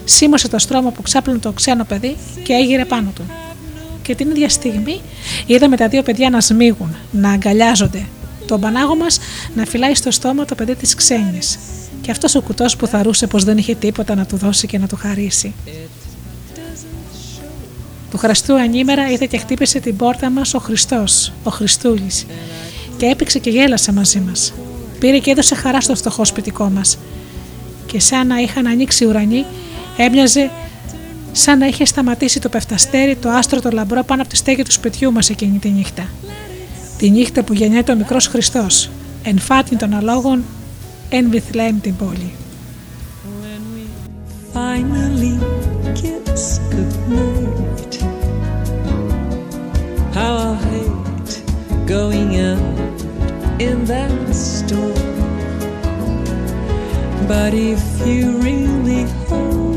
σίμωσε το στρώμα που ξάπλωνε το ξένο παιδί και έγειρε πάνω του. Και την ίδια στιγμή είδαμε τα δύο παιδιά να σμίγουν, να αγκαλιάζονται, τον πανάγο μας να φυλάει στο στόμα το παιδί της ξένης. Και αυτός ο κουτός που θαρούσε πως δεν είχε τίποτα να του δώσει και να του χαρίσει. Του χραστού ανήμερα είδε και χτύπησε την πόρτα μας ο Χριστός, ο Χριστούλης, και έπαιξε και γέλασε μαζί μας. Πήρε και έδωσε χαρά στο φτωχό σπιτικό μας. Και σαν να είχαν ανοίξει ουρανοί, έμοιαζε σαν να είχε σταματήσει το πεφταστέρι, το άστρο το λαμπρό πάνω από τη στέγη του σπιτιού μας εκείνη τη νύχτα τη νύχτα που γεννιέται ο μικρός Χριστός, εν φάτιν των αλόγων, and Bethlehem Teboli. When we finally kiss goodnight, how i hate going out in that storm. But if you really hold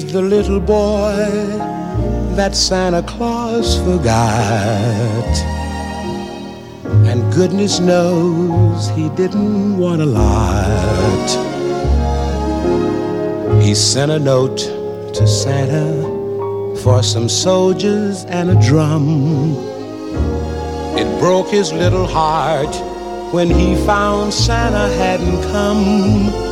the little boy that Santa Claus forgot. And goodness knows he didn't want a lot. He sent a note to Santa for some soldiers and a drum. It broke his little heart when he found Santa hadn't come.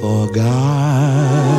forgot.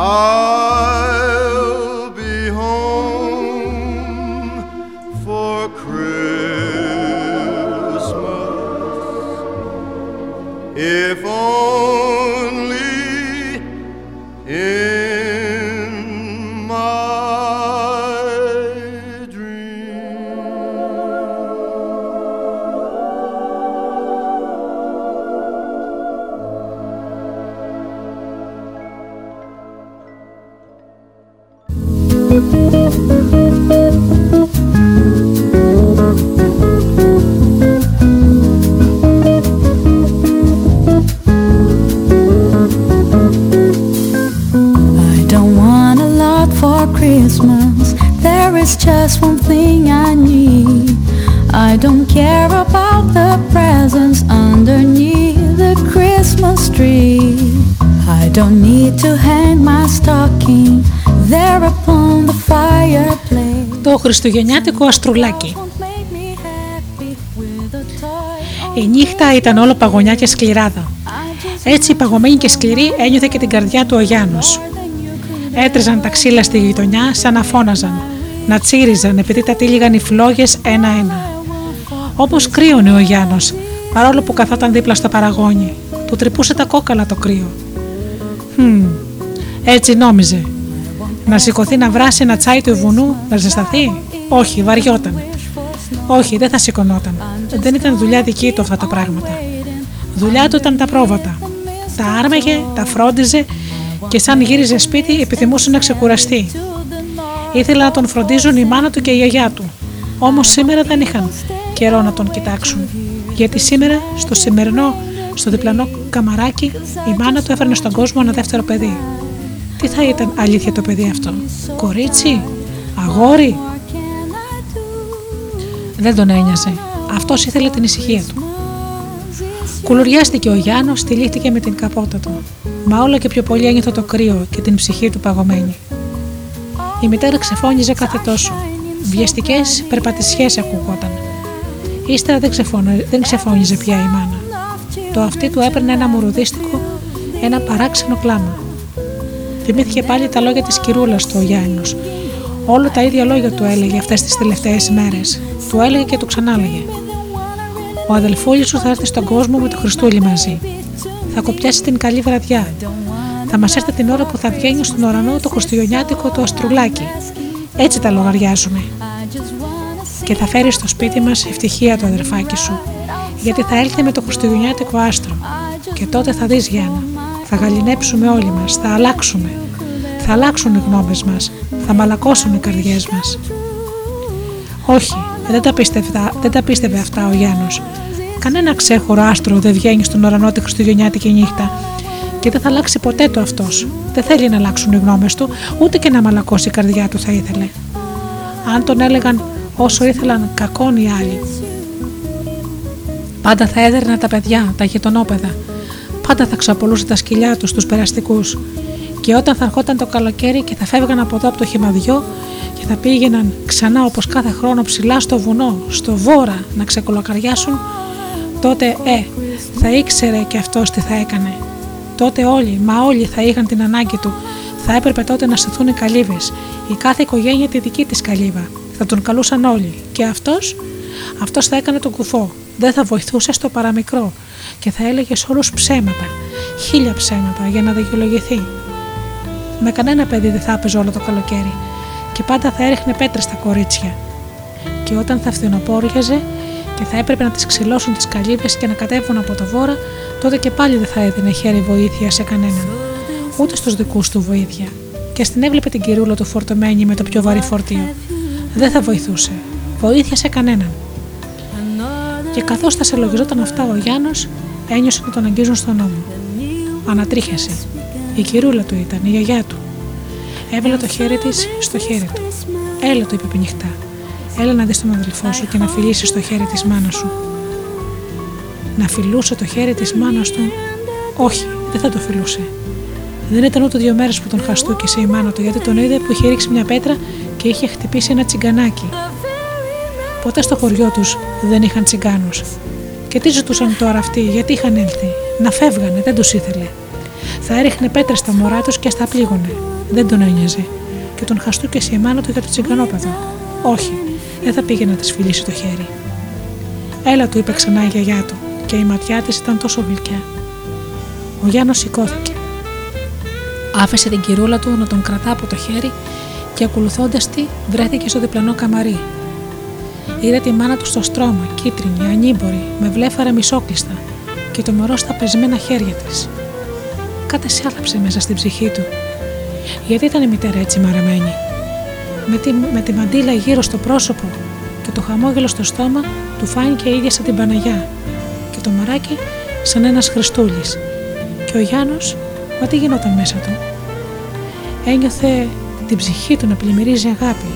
Oh. Don't need to hang my stocking there upon the fireplace. Το Χριστουγεννιάτικο Αστρουλάκι Η νύχτα ήταν όλο παγωνιά και σκληράδα. Έτσι παγωμένη και σκληρή ένιωθε και την καρδιά του ο Γιάννος. Έτρεζαν τα ξύλα στη γειτονιά σαν να φώναζαν, να τσίριζαν επειδή τα τύλιγαν οι φλόγες ένα-ένα. Όμω κρύωνε ο Γιάννος, παρόλο που καθόταν δίπλα στο παραγόνι. Του τρυπούσε τα κόκαλα το κρύο. Χμ, έτσι νόμιζε. Να σηκωθεί να βράσει ένα τσάι του βουνού, να ζεσταθεί; Όχι, βαριόταν. Όχι, δεν θα σηκωνόταν. Δεν ήταν δουλειά δική του αυτά τα πράγματα. Δουλειά του ήταν τα πρόβατα. Τα άρμεγε, τα φρόντιζε και σαν γύριζε σπίτι επιθυμούσε να ξεκουραστεί. Ήθελε να τον φροντίζουν η μάνα του και η γιαγιά του. Όμως σήμερα δεν είχαν καιρό να τον κοιτάξουν. Γιατί σήμερα, στο σημερινό, στο διπλανό καμαράκι, η μάνα του έφερνε στον κόσμο ένα δεύτερο παιδί. Τι θα ήταν αλήθεια το παιδί αυτό, κορίτσι, αγόρι; Δεν τον ένοιαζε. Αυτός ήθελε την ησυχία του. Κουλουριάστηκε ο Γιάννος, στυλίχτηκε με την καπότα του. Μα όλο και πιο πολύ ένιωθε το κρύο και την ψυχή του παγωμένη. Η μητέρα ξεφώνιζε κάθε τόσο. Βιαστικές περπατησιές ακούγονταν. Ύστερα δεν, δεν ξεφώνιζε πια η μάνα. Το αυτί του έπαιρνε ένα μουρουδίστικο, ένα παράξενο κλάμα. Θυμήθηκε πάλι τα λόγια της κυρούλας του ο Γιάννης. Όλο τα ίδια λόγια του έλεγε αυτές τις τελευταίες μέρες. Του έλεγε και του ξανάλεγε. Ο αδελφούλης σου θα έρθει στον κόσμο με το Χριστούλη μαζί. Θα κοπιάσει την καλή βραδιά. Θα μας έρθει την ώρα που θα βγαίνει στον ουρανό το χριστουγεννιάτικο του αστρουλάκι. Έτσι τα λογαριάζουμε. Και θα φέρει στο σπίτι μας ευτυχία το αδερφάκι σου. Γιατί θα έλθει με το χριστουγεννιάτικο άστρο. Και τότε θα δεις Γιάννα. Θα γαλινέψουμε όλοι μας. Θα αλλάξουμε. Θα αλλάξουν οι γνώμες μας. Θα μαλακώσουν οι καρδιές μας. Όχι, δεν τα, πίστευε, δεν τα πίστευε αυτά ο Γιάννος. Κανένα ξέχωρο άστρο δεν βγαίνει στον ουρανό τη Χριστουγεννιάτικη νύχτα. Και δεν θα αλλάξει ποτέ το αυτός. Δεν θέλει να αλλάξουν οι γνώμες του, ούτε και να μαλακώσει η καρδιά του θα ήθελε. Αν τον έλεγαν όσο ήθελαν κακόν οι άλλοι. Πάντα θα έδερνα τα παιδιά, τα γειτονόπαιδα. Πάντα θα ξαπολούσε τα σκυλιά τους στου περαστικούς. Και όταν θα ερχόταν το καλοκαίρι και θα φεύγαν από εδώ από το χυμαδιό και θα πήγαιναν ξανά όπως κάθε χρόνο ψηλά στο βουνό, στο βόρα να ξεκολοκαριάσουν, τότε ε, θα ήξερε και αυτός τι θα έκανε. Τότε όλοι, μα όλοι θα είχαν την ανάγκη του. Θα έπρεπε τότε να σταθούν οι καλύβες, η κάθε οικογένεια τη δική της καλύβα. Θα τον καλούσαν όλοι. Και αυτός, αυτός θα έκανε τον κουφό. Δεν θα βοηθούσες στο παραμικρό και θα έλεγες σε όλους ψέματα, χίλια ψέματα για να δικαιολογηθεί. Με κανένα παιδί δεν θα έπαιζε όλο το καλοκαίρι και πάντα θα έριχνε πέτρες στα κορίτσια. Και όταν θα φθινοπόριαζε και θα έπρεπε να τις ξυλώσουν τις καλύβες και να κατέβουν από το βόρα, τότε και πάλι δεν θα έδινε χέρι βοήθεια σε κανέναν. Ούτε στους δικούς του βοήθεια. Και στην έβλεπε την κυρούλα του φορτωμένη με το πιο βαρύ φορτίο. Δεν θα βοηθούσε. Βοήθεια σε κανέναν. Και καθώς θα σε λογιζόταν αυτά ο Γιάννος, ένιωσε να τον αγγίζουν στον νόμο. Ανατρίχιασε. Η κυρούλα του ήταν, η γιαγιά του. Έβαλε το χέρι της στο χέρι του. Έλα, του είπε πνιχτά. Έλα να δεις τον αδελφό σου και να φιλήσεις το χέρι της μάνας σου. Να φιλούσε το χέρι της μάνας του. Όχι, δεν θα το φιλούσε. Δεν ήταν ούτε δύο μέρες που τον χαστούκησε η μάνα του, γιατί τον είδε που είχε ρίξει μια πέτρα και είχε χτυπήσει ένα τσιγκανάκι. Ποτέ στο χωριό τους δεν είχαν τσιγκάνους. Και τι ζητούσαν τώρα αυτοί, γιατί είχαν έλθει; Να φεύγανε, δεν τους ήθελε. Θα έριχνε πέτρε στα μωρά τους και στα πλήγωνε. Δεν τον ένοιαζε. Και τον χαστούκεσε η μάνα του για το τσιγκανόπεδο. Όχι, δεν θα πήγε να της φιλήσει το χέρι. Έλα, του είπε ξανά η γιαγιά του, και η ματιά της ήταν τόσο γλυκιά. Ο Γιάννος σηκώθηκε. Άφησε την κυρούλα του να τον κρατά από το χέρι και ακολουθώντας τη βρέθηκε στο διπλανό καμαρί. Είδε τη μάνα του στο στρώμα, κίτρινη, ανήμπορη, με βλέφαρα μισόκλειστα και το μωρό στα πεσμένα χέρια της. Κάτι σάλαψε μέσα στην ψυχή του. Γιατί ήταν η μητέρα έτσι μαραμένη; Με τη, με τη μαντίλα γύρω στο πρόσωπο και το χαμόγελο στο στόμα του φάνηκε ίδια σαν την Παναγιά και το μωράκι σαν ένας Χριστούλης. Και ο Γιάννος, μα τι γινόταν μέσα του; Ένιωθε την ψυχή του να πλημμυρίζει αγάπη.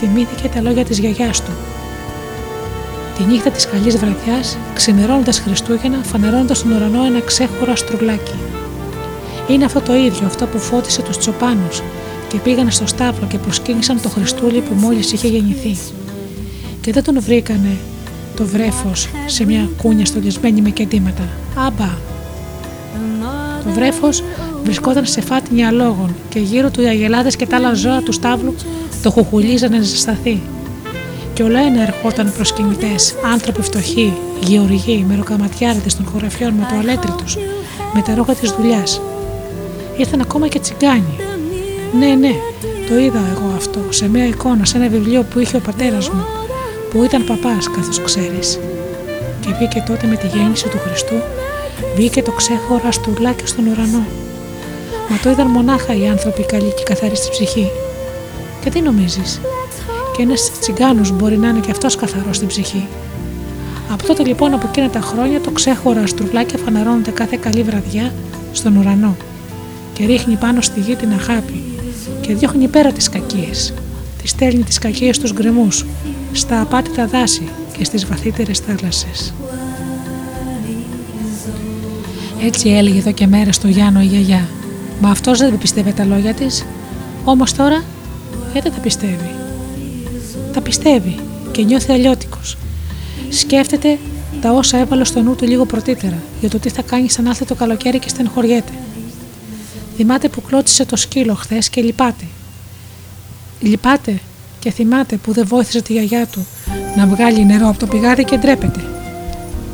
Θυμήθηκε τα λόγια της γιαγιάς του. Τη νύχτα της καλής βραδιάς, ξημερώνοντας Χριστούγεννα, φανερώνοντας στον ουρανό ένα ξέχωρο αστρουλάκι. Είναι αυτό το ίδιο, αυτό που φώτισε τους τσοπάνους και πήγανε στο στάβλο και προσκύνησαν το Χριστούλη που μόλις είχε γεννηθεί. Και δεν τον βρήκανε το βρέφος σε μια κούνια στολισμένη με κεντήματα. Άμπα! Το βρέφος βρισκόταν σε φάτινη αλόγων και γύρω του οι αγελάδες και τα άλλα ζώα του στάβλου το χουχουλίζανε να ζεσταθεί. Και όλα ένα ερχόταν προσκυνητές, άνθρωποι φτωχοί, γεωργοί, μεροκαματιάριδες των χωραφιών με το αλέτρι τους, με τα ρόγα της δουλειάς. Ήρθαν ακόμα και τσιγκάνοι. Ναι, ναι, το είδα εγώ αυτό σε μια εικόνα, σε ένα βιβλίο που είχε ο πατέρας μου, που ήταν παπάς, καθώς ξέρεις. Και βγήκε τότε με τη γέννηση του Χριστού, βγήκε το ξέχωρα στουρλάκι στον ουρανό. Μα το είδαν μονάχα οι άνθρωποι καλοί και καθαροί στη ψυχή. Και τι νομίζεις, και ένας τσιγκάνος μπορεί να είναι και αυτός καθαρός στην ψυχή. Από τότε λοιπόν από εκείνα τα χρόνια το ξέχωρα στρουβλάκι φανερώνεται κάθε καλή βραδιά στον ουρανό και ρίχνει πάνω στη γη την αγάπη και διώχνει πέρα τις κακίες. Τη στέλνει τις κακίες στους γκρεμούς, στα απάτητα δάση και στις βαθύτερες θάλασσες. Έτσι έλεγε εδώ και μέρες στο Γιάννο η γιαγιά. Μα αυτός δεν πιστεύει τα λόγια της. Όμως τώρα, γιατί τα πιστεύει; Τα πιστεύει και νιώθει αλλιώτικος. Σκέφτεται τα όσα έβαλε στο νου του λίγο πρωτήτερα για το τι θα κάνει σαν άλθε το καλοκαίρι και στενχωριέται. Θυμάται που κλώτσισε το σκύλο χθες και λυπάται. Λυπάται και θυμάται που δεν βοήθησε τη γιαγιά του να βγάλει νερό από το πηγάδι και ντρέπεται.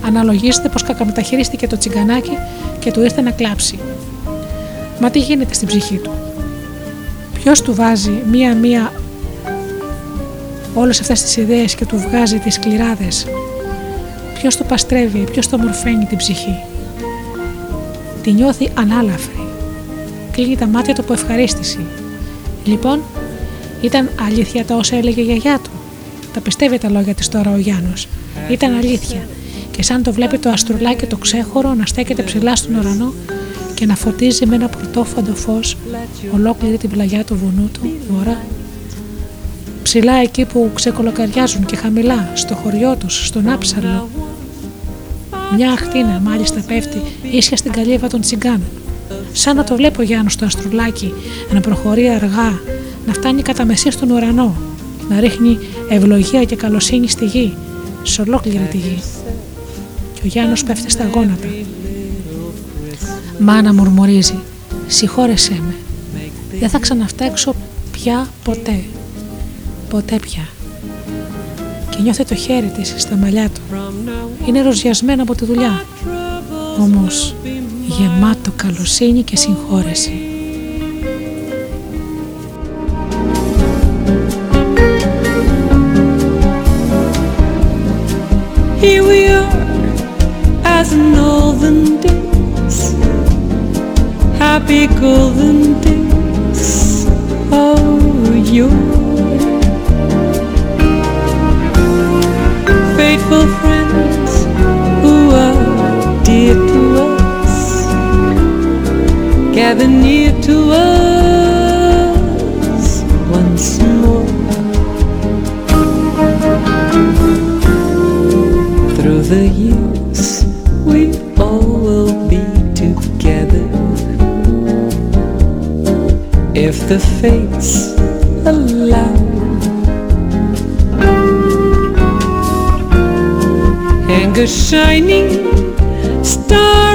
Αναλογίζεται πως κακαμεταχειρίστηκε το τσιγκανάκι και του ήρθε να κλάψει. Μα τι γίνεται στην ψυχή του; Ποιος του βάζει μία-μία όλες αυτές τις ιδέες και του βγάζει τις κληράδε. Ποιος το παστρεύει, ποιος το μορφαίνει την ψυχή. Τη νιώθει ανάλαφρη. Κλείνει τα μάτια του από ευχαρίστηση. Λοιπόν, ήταν αλήθεια τα όσα έλεγε η γιαγιά του. Τα πιστεύει τα λόγια της τώρα ο Γιάννος. Ήταν αλήθεια. Και σαν το βλέπει το αστρουλάκι το ξέχωρο να στέκεται ψηλά στον ουρανό και να φωτίζει με ένα πρωτόφαντο φως ολόκληρη την πλαγιά του βουνού του, βορρά. Ψηλά εκεί που ξεκολοκαριάζουν και χαμηλά, στο χωριό τους, στον άψαλο. Μια αχτίνα μάλιστα πέφτει ίσια στην καλύβα των τσιγκάνων. Σαν να το βλέπω Γιάννου στο αστρουλάκι να προχωρεί αργά, να φτάνει κατά μεσή στον ουρανό, να ρίχνει ευλογία και καλοσύνη στη γη, σε ολόκληρη τη γη. Και ο Γιάννος πέφτει στα γόνατα. Μάνα μουρμουρίζει, συγχώρεσέ με, δεν θα ξαναφτέξω πια ποτέ, ποτέ πια. Και νιώθει το χέρι της στα μαλλιά του. Είναι ροζιασμένο από τη δουλειά, όμως γεμάτο καλοσύνη και συγχώρεση. Here we are, as in olden days, happy golden days of yore. Gather near to us once more. Through the years, we all will be together. If the fates allow. Hang a shining star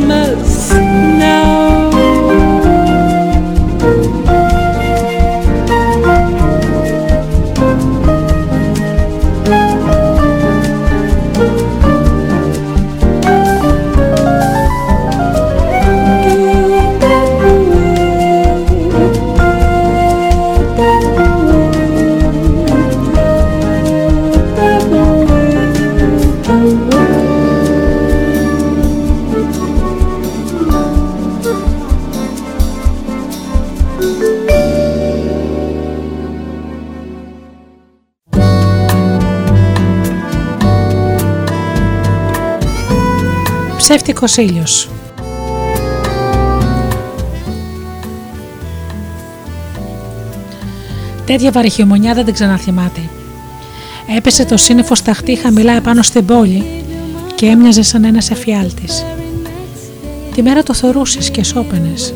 Christmas Ψεύτικος ήλιος Τέτοια βαρυχιομονιά δεν την ξαναθυμάται. Έπεσε το σύννεφο σταχτή χαμηλά επάνω στην πόλη και έμοιαζε σαν ένας εφιάλτης. Τη μέρα το θωρούσες και σώπαινες.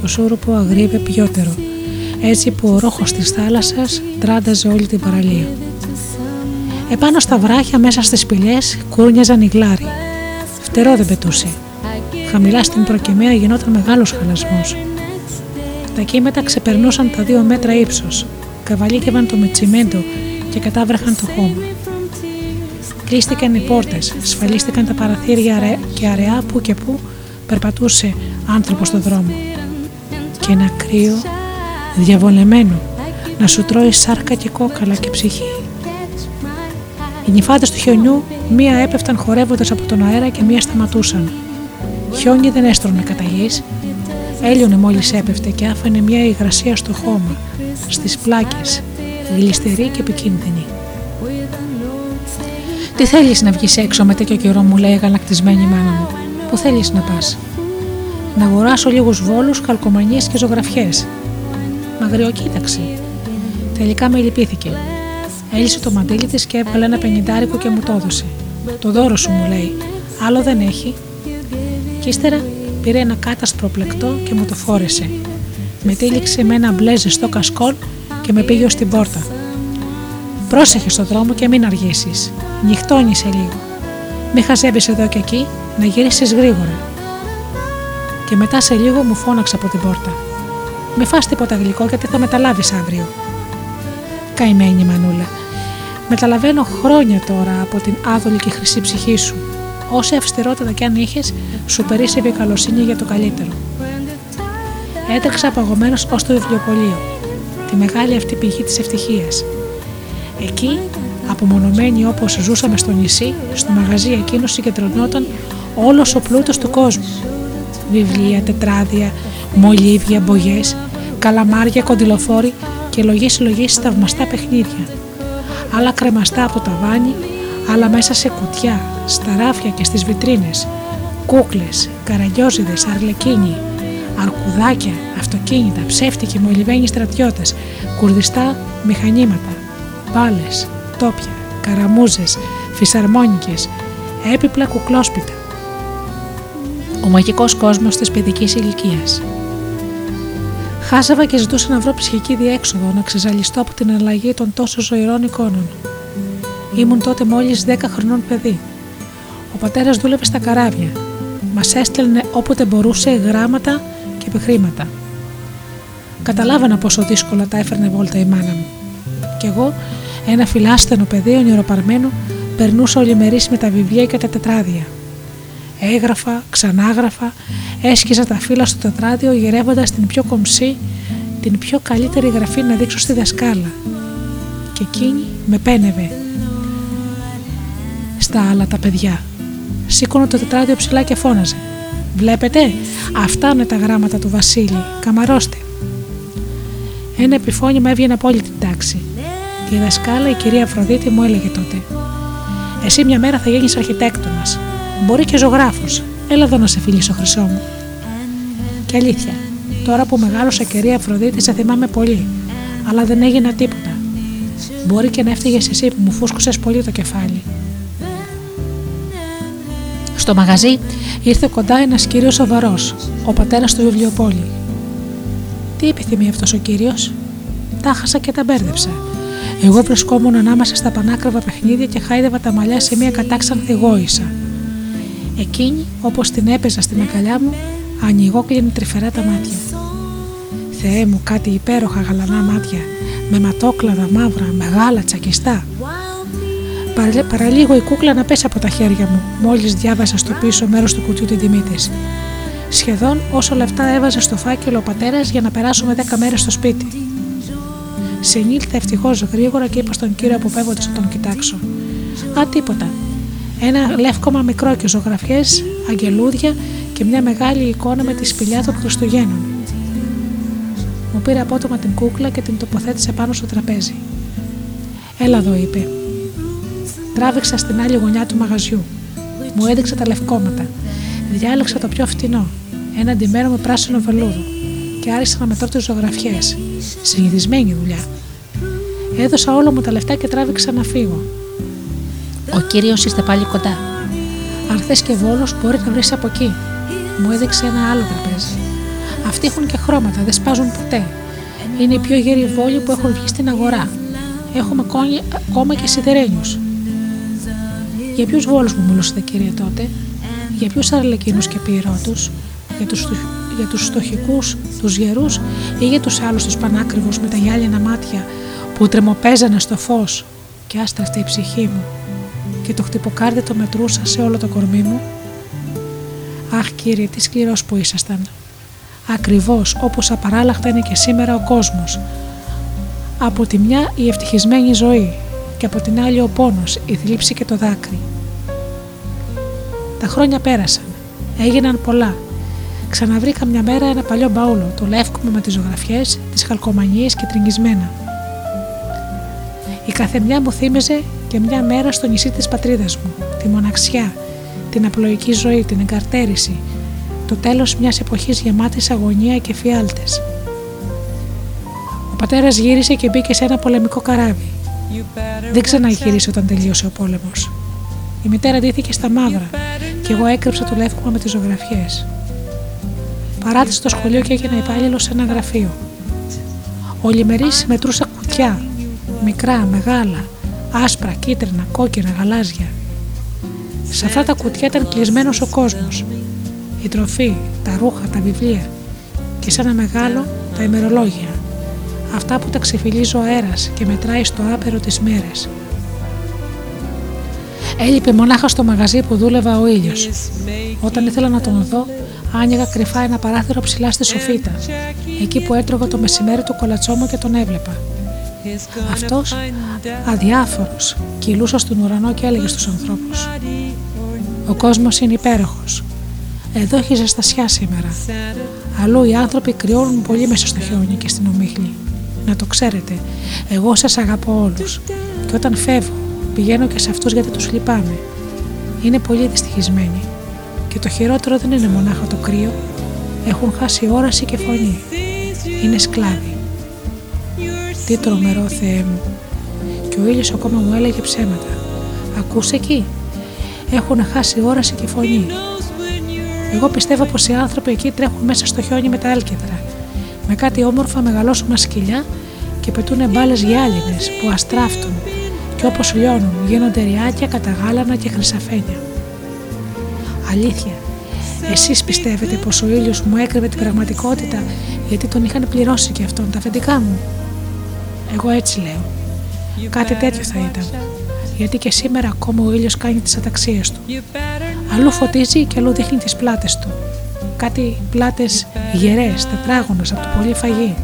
Το σούρουπο αγρίβε πιότερο, έτσι που ο ρόχος της θάλασσας τράνταζε όλη την παραλία. Επάνω στα βράχια μέσα στις σπηλιές κούρνιαζαν οι γλάροι. Φτερό δεν πετούσε. Χαμηλά στην προκυμαία γινόταν μεγάλος χαλασμός. Τα κύματα ξεπερνούσαν τα δύο μέτρα ύψος, καβαλίκευαν το μετσιμέντο και κατάβρεχαν το χώμα. Κλείστηκαν οι πόρτες, σφαλίστηκαν τα παραθύρια αρε- και αραιά που και που περπατούσε άνθρωπος στο δρόμο. Και ένα κρύο διαβολεμένο να σου τρώει σάρκα και κόκαλα και ψυχή. Οι νυφάδες του χιονιού μία έπεφταν χορεύοντας από τον αέρα και μία σταματούσαν. Χιόνι δεν έστρωνε κατά γης, έλειωνε μόλις έπεφτε και άφηνε μία υγρασία στο χώμα, στις πλάκες, γλιστερή και επικίνδυνη. Τι θέλεις να βγεις έξω με τέτοιο καιρό μου λέει αγανακτισμένη η μάνα μου. Πού θέλεις να πας; Να αγοράσω λίγους βόλους, καλκομανίες και ζωγραφιές. Μαγριοκοίταξε. Τελικά με λυπήθηκε. Έλυσε το μαντίλι της και έβγαλε ένα πενιντάρικο και μου το έδωσε. Το δώρο σου μου λέει. Άλλο δεν έχει. Κι ύστερα πήρε ένα κάτασπρο πλεκτό και μου το φόρεσε. Με τύλιξε με ένα μπλε ζεστό κασκόλ και με πήγε ως την πόρτα. Πρόσεχε στο δρόμο και μην αργήσεις. Νυχτώνησε λίγο. Μη χαζεύεις εδώ και εκεί, να γυρίσεις γρήγορα. Και μετά σε λίγο μου φώναξε από την πόρτα. Μη φας τίποτα γλυκό γιατί θα μεταλάβεις αύριο. Καημένη μανούλα. Μεταλαβαίνω χρόνια τώρα από την άδολη και χρυσή ψυχή σου. Όση αυστηρότητα κι αν είχες, σου περίσσευε η καλοσύνη για το καλύτερο. Έτρεξα απαγωμένος ως το βιβλιοπωλείο, τη μεγάλη αυτή πηγή της ευτυχίας. Εκεί, απομονωμένοι όπως ζούσαμε στο νησί, στο μαγαζί εκείνος συγκεντρωνόταν όλος ο πλούτος του κόσμου. Βιβλία, τετράδια, μολύβια, μπογιές, καλαμάρια, κοντιλοφόροι και λογή συλλογή θαυμαστά παιχνίδια. Άλλα κρεμαστά από το ταβάνι, άλλα μέσα σε κουτιά, στα ράφια και στις βιτρίνες. Κούκλες, καραγκιόζιδες, αρλεκίνοι, αρκουδάκια, αυτοκίνητα, ψεύτικοι μολυβένοι στρατιώτες, κουρδιστά μηχανήματα, μπάλες, τόπια, καραμούζες, φυσαρμόνικες, έπιπλα κουκλόσπιτα. Ο μαγικός κόσμος της παιδικής ηλικίας. Χάζευα και ζητούσα να βρω ψυχική διέξοδο, να ξεζαλιστώ από την αλλαγή των τόσο ζωηρών εικόνων. Ήμουν τότε μόλις 10 χρονών παιδί. Ο πατέρας δούλευε στα καράβια. Μας έστελνε όποτε μπορούσε γράμματα και επιχρήματα. Καταλάβανα πόσο δύσκολα τα έφερνε βόλτα η μάνα μου. Κι εγώ, ένα φιλάστενο παιδί ονειροπαρμένο, περνούσα ολημερής με τα βιβλία και τα τετράδια. Έγραφα, ξανάγραφα, έσκυζα τα φύλλα στο τετράδιο γυρεύοντας την πιο κομψή, την πιο καλύτερη γραφή να δείξω στη δασκάλα. Και εκείνη με πένευε. Στα άλλα τα παιδιά. Σήκωνε το τετράδιο ψηλά και φώναζε. Βλέπετε, αυτά είναι τα γράμματα του Βασίλη. Καμαρώστε. Ένα επιφώνημα έβγαινε από όλη την τάξη. Και η δασκάλα, η κυρία Αφροδίτη, μου έλεγε τότε: Εσύ μια μέρα θα γίνεις αρχιτέκτονας. Μπορεί και ζωγράφος. Έλα εδώ να σε φιλήσω, χρυσό μου. Και αλήθεια, τώρα που μεγάλωσα κυρία Αφροδίτη, σε θυμάμαι πολύ, αλλά δεν έγινα τίποτα. Μπορεί και να έφτυγε εσύ που μου φούσκωσε πολύ το κεφάλι. Στο μαγαζί ήρθε κοντά ένας κύριος σοβαρός, ο πατέρας του βιβλιοπόλη. Τι επιθυμεί αυτός ο κύριος, τα χάσα και τα μπέρδεψα. Εγώ βρισκόμουν ανάμεσα στα πανάκριβα παιχνίδια και χάιδευα τα μαλλιά σε μια κατάξανθη γόησα. Εκείνη, όπως την έπαιζα στην αγκαλιά μου, ανοιγόκλεινε τρυφερά τα μάτια. Θεέ μου, κάτι υπέροχα γαλανά μάτια, με ματόκλαδα μαύρα, μεγάλα τσακιστά. Παραλίγο η κούκλα να πέσει από τα χέρια μου, μόλις διάβασα στο πίσω μέρος του κουτιού την τιμή της. Σχεδόν όσο λεφτά έβαζε στο φάκελο ο πατέρας για να περάσουμε 10 μέρες στο σπίτι. Συνήλθε ευτυχώς γρήγορα και είπα στον κύριο αποπέμποντα να τον κοιτάξω. Α, τίποτα. Ένα λεύκομα μικρό και ζωγραφιές, αγγελούδια και μια μεγάλη εικόνα με τη σπηλιά των Χριστουγέννων. Μου πήρε απότομα την κούκλα και την τοποθέτησε πάνω στο τραπέζι. Έλα εδώ, είπε. Τράβηξα στην άλλη γωνιά του μαγαζιού. Μου έδειξε τα λευκόματα. Διάλεξα το πιο φτηνό, ένα αντιμένο με πράσινο βελούδο και άρχισα να μετρώ τι ζωγραφιές. Συνηθισμένη δουλειά. Έδωσα όλα μου τα λεφτά και τράβηξα να φύγω. Ο κύριος είστε πάλι κοντά. Αν θες και βόλος, μπορεί να βρεις από εκεί. Μου έδειξε ένα άλλο τραπέζι. Αυτοί έχουν και χρώματα, δεν σπάζουν ποτέ. Είναι οι πιο γεροί βόλοι που έχουν βγει στην αγορά. Έχουμε ακόμα και σιδερένιους. Για ποιους βόλους μου μιλούσατε, κύριε, τότε, για ποιους αρλεκίνους και πυρότους, για τους για τους στοχικούς, τους γερούς ή για τους άλλους τους πανάκριβους με τα γυάλινα μάτια που τρεμοπέζανε στο φως; Και άστραφτε η ψυχή μου και το χτυποκάρδι το μετρούσα σε όλο το κορμί μου. Αχ κύριε τι σκληρός που ήσασταν. Ακριβώς όπως απαράλλαχτα είναι και σήμερα ο κόσμος. Από τη μια η ευτυχισμένη ζωή και από την άλλη ο πόνος, η θλίψη και το δάκρυ. Τα χρόνια πέρασαν. Έγιναν πολλά Ξαναβρήκα μια μέρα ένα παλιό μπαούλο, το λεύκομα με τις ζωγραφιές, τις χαλκομανίες και τριγισμένα. Η καθεμιά μου θύμιζε και μια μέρα στο νησί της πατρίδας μου, τη μοναξιά, την απλοϊκή ζωή, την εγκαρτέρηση, το τέλος μιας εποχής γεμάτης αγωνία και φιάλτες. Ο πατέρας γύρισε και μπήκε σε ένα πολεμικό καράβι. Δεν ξαναγύρισε όταν τελείωσε ο πόλεμος. Η μητέρα ντύθηκε στα μαύρα και εγώ έκρυψα το λεύκομα με τις ζωγραφιές. Παράτησε το σχολείο και έγινε υπάλληλος σε ένα γραφείο. Ο Λιμερής μετρούσα κουτιά, μικρά, μεγάλα, άσπρα, κίτρινα, κόκκινα, γαλάζια. Σε αυτά τα κουτιά ήταν κλεισμένος ο κόσμος. Η τροφή, τα ρούχα, τα βιβλία και σε ένα μεγάλο τα ημερολόγια. Αυτά που τα ξεφυλίζει ο αέρας και μετράει στο άπερο τις μέρες. Έλειπε μονάχα στο μαγαζί που δούλευα ο ήλιος. Όταν ήθελα να τον δω, άνοιγα κρυφά ένα παράθυρο ψηλά στη σοφίτα, εκεί που έτρωγα το μεσημέρι του κολατσόμο και τον έβλεπα. Αυτός, αδιάφορος, κυλούσα στον ουρανό και έλεγε στους ανθρώπους: Ο κόσμος είναι υπέροχος. Εδώ έχει ζεστασιά σήμερα. Αλλού οι άνθρωποι κρυώνουν πολύ μέσα στο χιόνι και στην ομίχλη. Να το ξέρετε, εγώ σας αγαπώ όλους. Και όταν φεύγω, πηγαίνω και σε αυτούς γιατί τους λυπάμαι. Είναι πολύ δυστυχισμένοι. Και το χειρότερο δεν είναι μονάχα το κρύο, έχουν χάσει όραση και φωνή. Είναι σκλάβοι. Τι τρομερό Θεέ μου. Και ο ήλιος ακόμα μου έλεγε ψέματα. Ακούς εκεί; Έχουν χάσει όραση και φωνή. Εγώ πιστεύω πως οι άνθρωποι εκεί τρέχουν μέσα στο χιόνι με τα άλκεδρα. Με κάτι όμορφα μεγαλώσουμα σκυλιά και πετούν μπάλες γυάλινες που αστράφτουν και όπως λιώνουν γίνονται ριάκια, καταγάλανα και χρυσαφένια. Αλήθεια. Εσείς πιστεύετε πως ο ήλιος μου έκρυβε την πραγματικότητα γιατί τον είχαν πληρώσει και αυτόν τα αφεντικά μου; Εγώ έτσι λέω. Κάτι τέτοιο θα ήταν. Γιατί και σήμερα ακόμα ο ήλιος κάνει τις αταξίες του. Αλλού φωτίζει και αλλού δείχνει τις πλάτες του. Κάτι πλάτες γερές, τετράγωνες από το πολύ φαγή.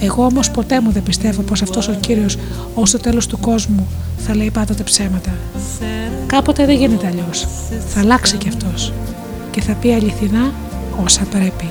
Εγώ όμως ποτέ μου δεν πιστεύω πως αυτός ο Κύριος ως το τέλος του κόσμου θα λέει πάντοτε ψέματα. Κάποτε δεν γίνεται αλλιώς. Θα αλλάξει κι αυτός και θα πει αληθινά όσα πρέπει.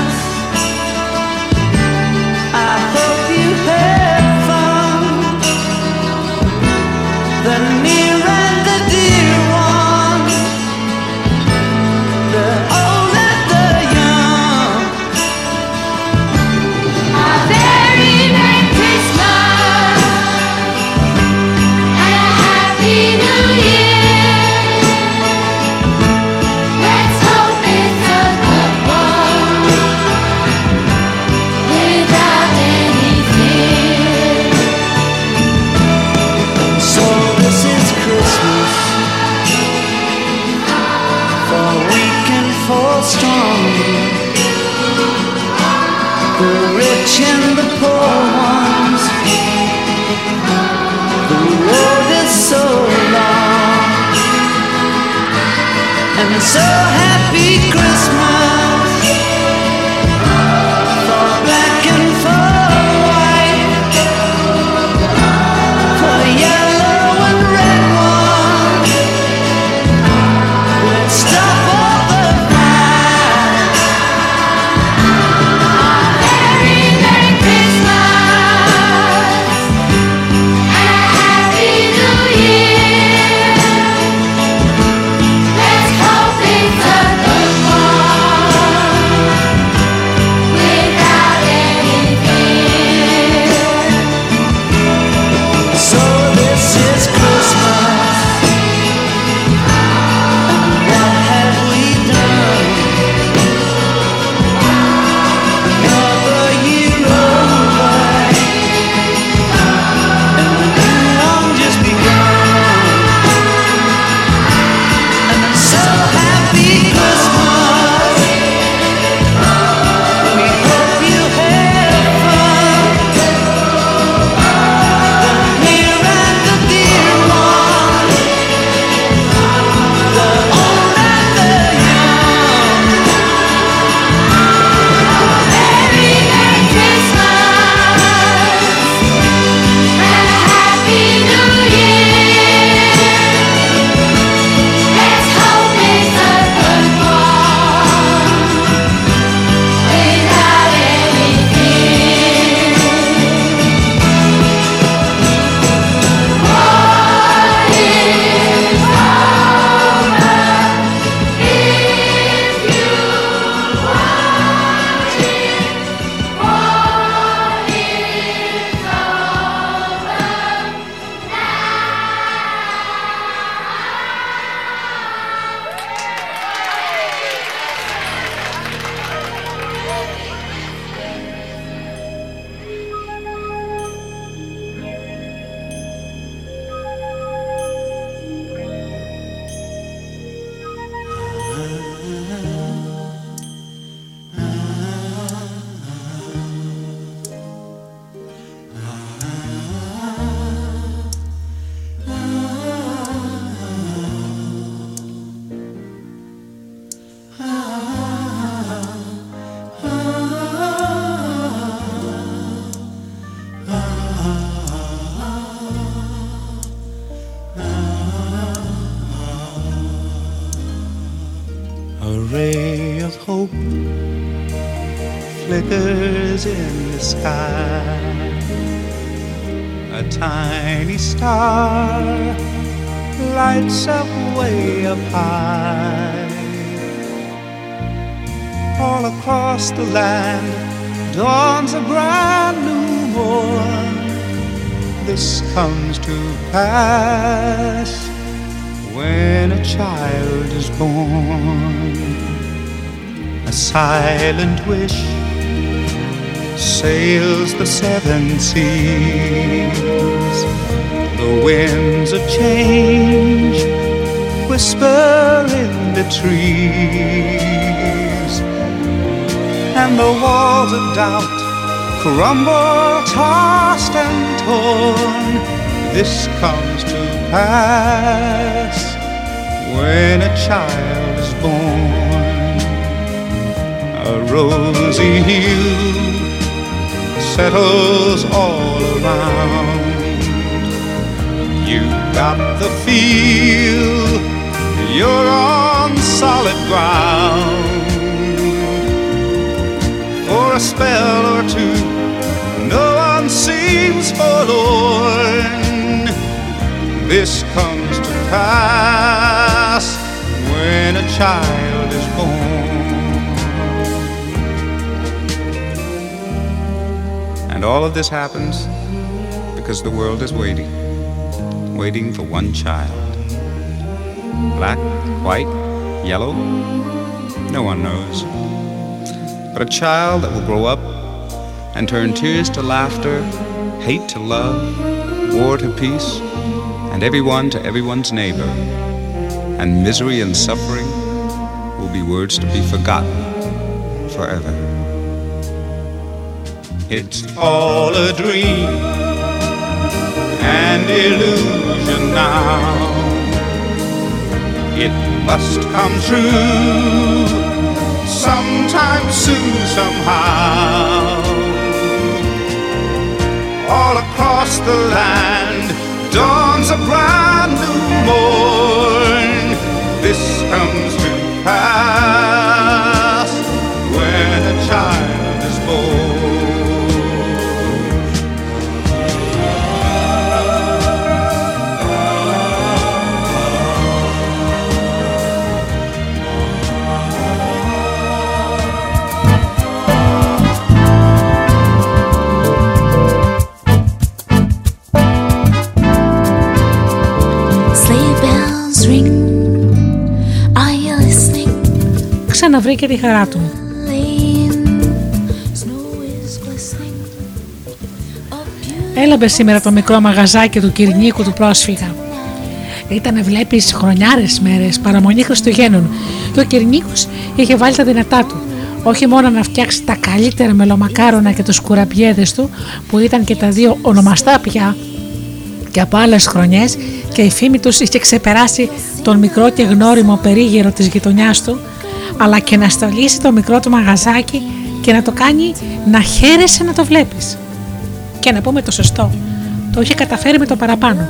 So of this happens because the world is waiting, waiting for one child. Black, white, yellow, no one knows. But a child that will grow up and turn tears to laughter, hate to love, war to peace, and everyone to everyone's neighbor. And misery and suffering will be words to be forgotten forever. It's all a dream and illusion now. It must come true sometime soon, somehow. All across the land dawns a brand new morn. This comes to pass Ξαναβρήκε τη χαρά του. Snow is glistening. Έλαμπε σήμερα το μικρό μαγαζάκι του Κυρνίκου του πρόσφυγα. Ήτανε βλέπεις χρονιάρες μέρες, παραμονή Χριστουγέννων και ο Κυρνίκος είχε βάλει τα δυνατά του. Όχι μόνο να φτιάξει τα καλύτερα μελομακάρονα και τους κουραμπιέδες του που ήταν και τα δύο ονομαστά πια και από άλλες χρονιές και η φήμη τους είχε ξεπεράσει τον μικρό και γνώριμο περίγυρο της γειτονιάς του αλλά και να στολίσει το μικρό του μαγαζάκι και να το κάνει να χαίρεσαι να το βλέπεις. Και να πούμε το σωστό, το είχε καταφέρει με το παραπάνω.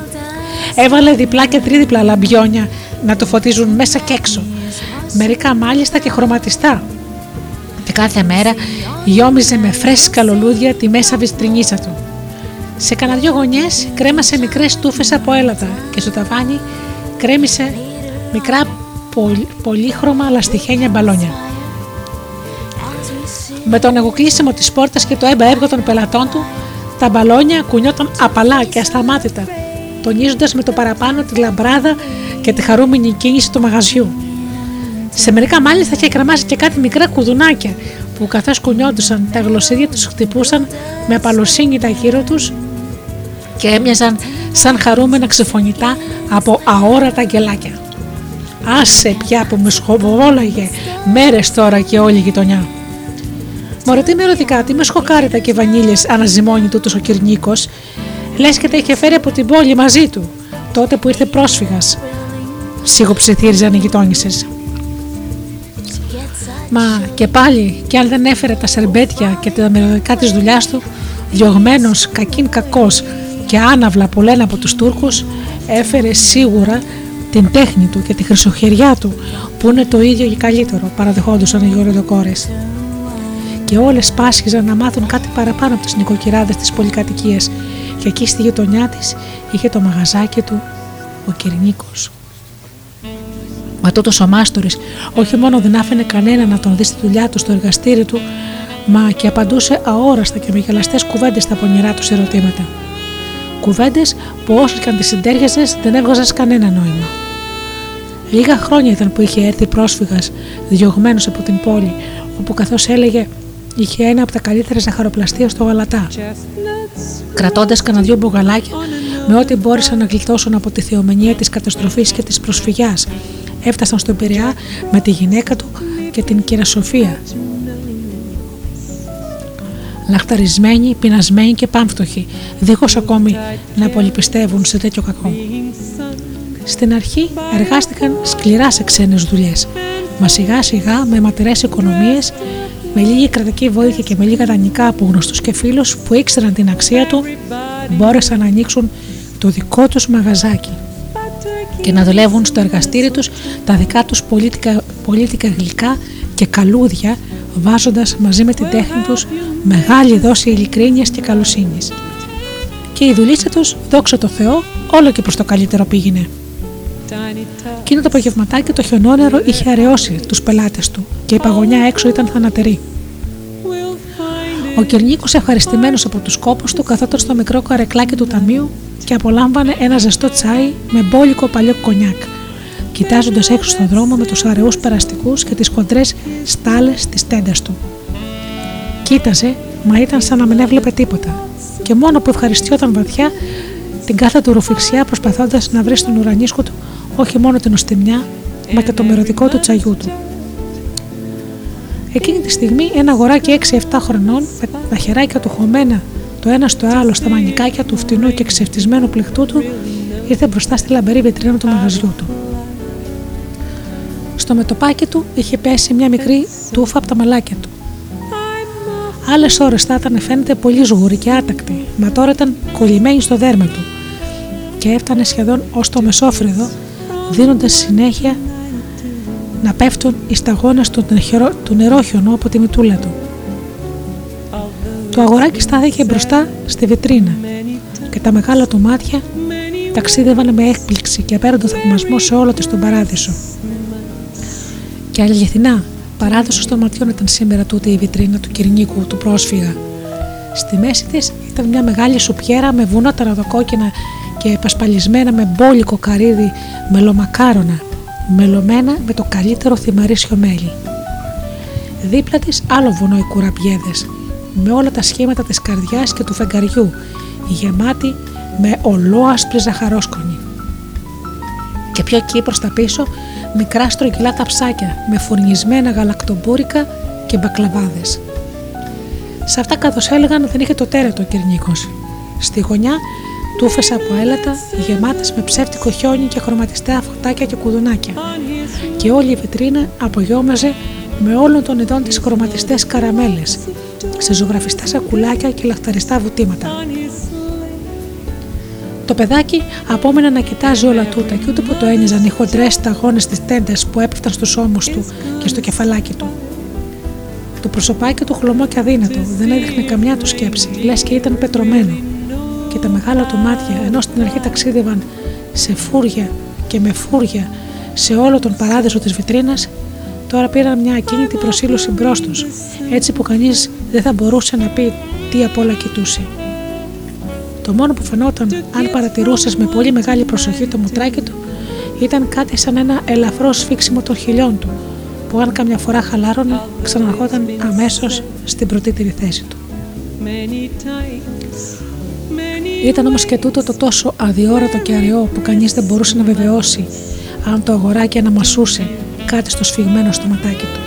Έβαλε διπλά και τρίδιπλα λαμπιόνια να το φωτίζουν μέσα και έξω. Μερικά μάλιστα και χρωματιστά. Και κάθε μέρα γιόμιζε με φρέσκα λουλούδια τη μέσα βιστρινίσα του. Σε κανένα δυο γωνιές κρέμασε μικρές τούφες από έλατα και στο ταβάνι κρέμισε μικρά πολυ- πολύχρωμα λαστιχένια μπαλόνια. Με τον εγωκλείσιμο της πόρτας και το έμπα έργο των πελατών του, τα μπαλόνια κουνιόταν απαλά και ασταμάτητα, τονίζοντας με το παραπάνω τη λαμπράδα και τη χαρούμενη κίνηση του μαγαζιού. Σε μερικά μάλιστα είχε κρεμάσει και κάτι μικρά κουδουνάκια που καθώς κουνιόντουσαν τα γλωσσίδια τους χτυπούσαν με απαλωσύνη τα γύρω τους και έμοιαζαν σαν χαρούμενα ξεφωνητά από αόρατα αγγελάκια. Άσε πια που με σχοβόλαγε μέρες τώρα και όλη η γειτονιά. Μωρέ τι με ερωτικά, τι με σχοκάριτα και βανίλιες αναζημώνει τούτος ο Κυρνίκος. Λες και τα είχε φέρει από την πόλη μαζί του, τότε που ήρθε πρόσφυγας. Σιγοψιθύριζαν οι γειτόνισσες. Μα και πάλι, κι αν δεν έφερε τα σερμπέτια και τα μελωδικά της δουλειάς του, διωγμένος κακήν κακός και άναυλα που λένε από τους Τούρκους, έφερε σίγουρα την τέχνη του και τη χρυσοχεριά του, που είναι το ίδιο και καλύτερο, παραδεχόντουσαν οι γορεδοκόρες. Και όλες πάσχιζαν να μάθουν κάτι παραπάνω από τις νοικοκυράδες της πολυκατοικίας και εκεί στη γειτονιά της είχε το μαγαζάκι του ο Κυρνίκος. Μα τούτος ο μάστορης όχι μόνο δεν άφηνε κανένα να τον δει στη δουλειά του στο εργαστήρι του, μα και απαντούσε αόραστα και με γελαστές κουβέντες στα πονηρά τους ερωτήματα. Κουβέντες που όσο και αν τις συντέριαζες δεν έβγαζες κανένα νόημα. Λίγα χρόνια ήταν που είχε έρθει πρόσφυγας, διωγμένος από την πόλη, όπου καθώς έλεγε είχε ένα από τα καλύτερα ζαχαροπλαστεία στο Γαλατά. Κρατώντας κανένα δυο μπογαλάκια με ό,τι μπόρεσαν να γλιτώσουν από τη θεομηνία της καταστροφής και της προσφυγιάς, έφτασαν στον Πειραιά με τη γυναίκα του και την κυρία Σοφία. Λαχταρισμένοι, πεινασμένοι και πάμφτωχοι, δίχως ακόμη να πολυπιστεύουν σε τέτοιο κακό. Στην αρχή εργάστηκαν σκληρά σε ξένες δουλειές, μα σιγά σιγά με ματηρές οικονομίες, με λίγη κρατική βοήθεια και με λίγα δανεικά από γνωστούς και φίλους που ήξεραν την αξία του, μπόρεσαν να ανοίξουν το δικό τους μαγαζάκι και να δουλεύουν στο εργαστήρι τους τα δικά τους πολίτικα, πολίτικα γλυκά και καλούδια βάζοντας μαζί με την τέχνη τους μεγάλη δόση ειλικρίνειας και καλοσύνης. Και η δουλίτσα τους, δόξα τω Θεώ, όλο και προς το καλύτερο πήγαινε. Εκείνο το απογευματάκι το χιονόνερο είχε αραιώσει τους πελάτες του και η παγωνιά έξω ήταν θανατερή. Ο Κυρνίκος, ευχαριστημένος από τους κόπους του, καθόταν στο μικρό καρεκλάκι του ταμείου και απολάμβανε ένα ζεστό τσάι με μπόλικο παλιό κονιάκ, κοιτάζοντας έξω στον δρόμο με τους αραιούς περαστικούς και τις κοντρέ στάλες της τέντας του. Κοίταζε, μα ήταν σαν να μην έβλεπε τίποτα, και μόνο που ευχαριστιόταν βαθιά την κάθε του ρουφιξιά προσπαθώντας να βρει στον ουρανίσκο του όχι μόνο την οστιμιά, μα και το μυρωδικό του τσαγιού του. Εκείνη τη στιγμή ένα αγοράκι 6-7 χρονών με τα χεράκια του χωμένα το ένα στο άλλο στα μανικάκια του φτηνού και ξεφτισμένου πληκτού του ήρθε μπροστά στη λαμπερή βιτρίνα του μαγαζιού του. Στο μετωπάκι του είχε πέσει μια μικρή τούφα από τα μαλάκια του. Άλλες ώρες θα ήταν φαίνεται πολύ ζουγούρη και άτακτη, μα τώρα ήταν κολλημένη στο δέρμα του και έφτανε σχεδόν ως το μεσόφρυδο, δίνοντας συνέχεια να πέφτουν οι σταγόνες του, του νερόχιονου από τη μητούλα του. Το αγοράκι στάθηκε μπροστά στη βιτρίνα και τα μεγάλα του μάτια ταξίδευαν με έκπληξη και απέραντο θαυμασμό σε όλο της τον παράδεισο. Και αληθινά, παράδεισο των ματιών ήταν σήμερα τούτη η βιτρίνα του κυρνίκου του πρόσφυγα. Στη μέση της ήταν μια μεγάλη σουπιέρα με βουνά ταραδοκόκκινα και πασπαλισμένα με μπόλικο καρύδι μελομακάρονα μελωμένα με το καλύτερο θυμαρίσιο μέλι. Δίπλα της άλλο βουνό οι κουραμπιέδες, με όλα τα σχήματα της καρδιάς και του φεγγαριού, γεμάτη με ολόασπρη ζαχαρόσκονη. Και πιο εκεί προς τα πίσω, μικρά στρογγυλά ταψάκια με φουρνισμένα γαλακτομπούρικα και μπακλαβάδες. Σε αυτά καθώς έλεγαν δεν είχε το τέρετο ο Κυρνίκος. Στη γωνιά τούφες από έλατα γεμάτες με ψεύτικο χιόνι και χρωματιστέα φωτάκια και κουδουνάκια και όλη η βιτρίνα απογιόμαζε με όλων των ειδών τις χρωματιστές καραμέλες σε ζωγραφιστά σακουλάκια και λαχταριστά βουτήματα. Το παιδάκι απόμενε να κοιτάζει όλα τούτα και ούτε που το ένιζαν οι χοντρές σταγόνε της τέντα που έπεφταν στους ώμους του και στο κεφαλάκι του. Το προσωπάκι του χλωμό και αδύνατο, δεν έδειχνε καμιά του σκέψη, λες και ήταν πετρωμένο και τα μεγάλα του μάτια, ενώ στην αρχή ταξίδευαν σε φούρια και με φούρια σε όλο τον παράδεισο της βιτρίνας, τώρα πήραν μια ακίνητη προσήλωση μπρος τους, έτσι που κανείς δεν θα μπορούσε να πει τι απ' όλα κοιτούσε. Το μόνο που φαινόταν, αν παρατηρούσες με πολύ μεγάλη προσοχή το μουτράκι του, ήταν κάτι σαν ένα ελαφρό σφίξιμο των χιλιών του, που αν καμιά φορά χαλάρωνε, ξαναρχόταν αμέσως στην πρωτήτηρη θέση του. Ήταν όμως και τούτο το τόσο αδιόρατο και αραιό που κανείς δεν μπορούσε να βεβαιώσει αν το αγοράκι αναμασούσε κάτι στο σφιγμένο στο ματάκι του.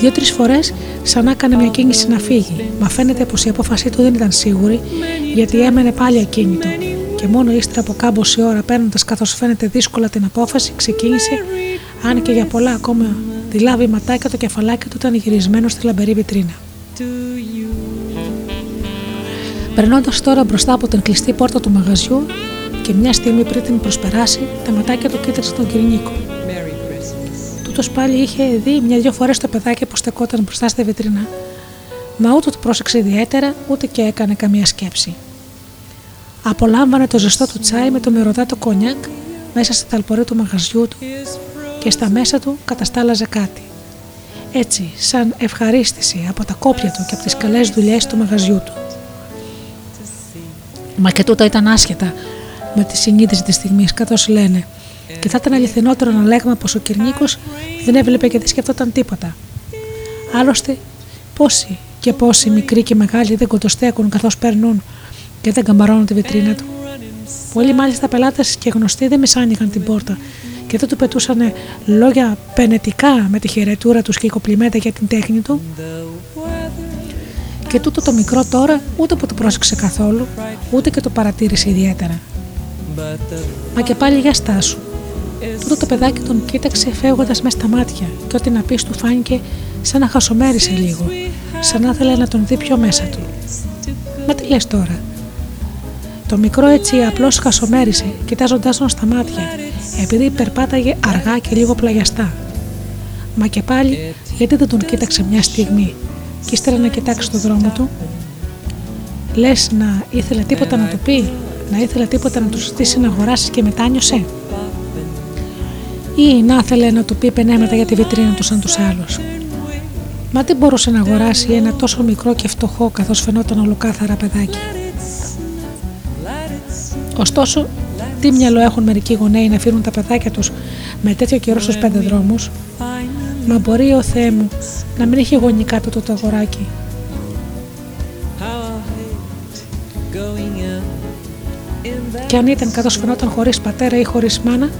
Δύο-τρεις φορές σαν έκανε μια κίνηση να φύγει, μα φαίνεται πως η απόφασή του δεν ήταν σίγουρη γιατί έμενε πάλι ακίνητο και μόνο ύστερα από κάμποση ώρα παίρνοντας καθώς φαίνεται δύσκολα την απόφαση, ξεκίνησε, αν και για πολλά ακόμα δειλά βηματάκια το κεφαλάκι του ήταν γυρισμένο στη λαμπερή βιτρίνα. Περνώντας τώρα μπροστά από την κλειστή πόρτα του μαγαζιού και μια στιγμή πριν την προσπεράσει, τα ματάκια του κοίταξε τον Κυρινίκο. Τούτος πάλι είχε δει μια-δυο φορές το παιδάκι που στεκόταν μπροστά στη βιτρίνα, μα ούτε το πρόσεξε ιδιαίτερα ούτε και έκανε καμία σκέψη. Απολάμβανε το ζεστό του τσάι με το μυρωδάτο κονιάκ μέσα στη ταλπορή του μαγαζιού του και στα μέσα του καταστάλαζε κάτι. Έτσι, σαν ευχαρίστηση από τα κόπια του και από τις καλές δουλειές του μαγαζιού του. Μα και τούτα ήταν άσχετα με τη συνείδηση της στιγμής, καθώς λένε. Και θα ήταν αληθινότερο να λέγαμε πως ο Κυρνίκος δεν έβλεπε και δεν σκεφτόταν τίποτα. Άλλωστε, πόσοι και πόσοι μικροί και μεγάλοι δεν κοντοστέκουν καθώς περνούν και δεν καμπαρώνουν τη βιτρίνα του. Πολλοί μάλιστα πελάτες και γνωστοί δεν μισάνηγαν την πόρτα και δεν του πετούσαν λόγια πενετικά με τη χαιρετούρα τους και κοπλιμέντα για την τέχνη του. Και τούτο το μικρό τώρα ούτε που το πρόσεξε καθόλου, ούτε και το παρατήρησε ιδιαίτερα. Μα και πάλι για στάσου. Τούτο το παιδάκι τον κοίταξε φεύγοντας μέσα στα μάτια και ό,τι να πεις του φάνηκε σαν να χασομέρισε λίγο, σαν να ήθελε να τον δει πιο μέσα του. Μα τι λες τώρα; Το μικρό έτσι απλώς χασομέρισε, κοιτάζοντάς τον στα μάτια, επειδή περπάταγε αργά και λίγο πλαγιαστά. Μα και πάλι, γιατί δεν τον κοίταξε μια στιγμή; Και ύστερα να κοιτάξει το δρόμο του. Λες να ήθελε τίποτα να του πει, να ήθελε τίποτα να του ζητήσει να αγοράσεις και μετάνιωσε. Ή να ήθελε να του πει πενέματα για τη βιτρίνα του σαν τους άλλους. Μα τι μπορούσε να αγοράσει ένα τόσο μικρό και φτωχό καθώς φαινόταν ολοκάθαρα παιδάκι. Ωστόσο, τι μυαλό έχουν μερικοί γονέοι να αφήνουν τα παιδάκια τους με τέτοιο καιρό στους πέντε δρόμους; Μα μπορεί ο Θεέ μου να μην είχε γονικά το το αγοράκι. Και αν ήταν καθώ φαινόταν χωρίς πατέρα ή χωρίς μάνα,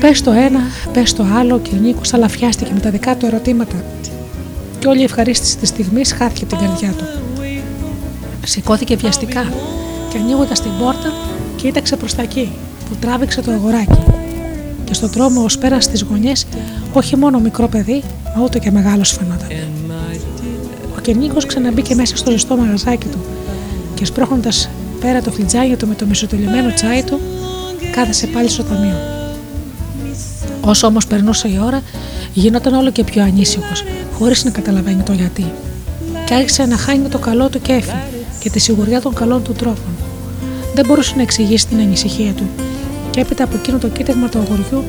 πες το ένα, πες το άλλο και ο Νίκος αλαφιάστηκε με τα δικά του ερωτήματα. Και όλη η ευχαρίστηση της στιγμής χάθηκε από την καρδιά του. Σηκώθηκε βιαστικά και ανοίγοντας την πόρτα, κοίταξε προς τα εκεί, που τράβηξε το αγοράκι. Και στον δρόμο ως πέρα στις γωνιές, όχι μόνο μικρό παιδί, μα ούτε και μεγάλος φαινόταν. Ο Κενίκο ξαναμπήκε μέσα στο ζεστό μαγαζάκι του και σπρώχνοντας πέρα το φλιτζάνι του με το μισοτελειωμένο τσάι του, κάθεσε πάλι στο ταμείο. Όσο όμως περνούσε η ώρα, γινόταν όλο και πιο ανήσυχος, χωρίς να καταλαβαίνει το γιατί. Και άρχισε να χάνει το καλό του κέφι και τη σιγουριά των καλών του τρόπων. Δεν μπορούσε να εξηγήσει την ανησυχία του, και έπειτα από εκείνο το κοίταγμα του αγοριού,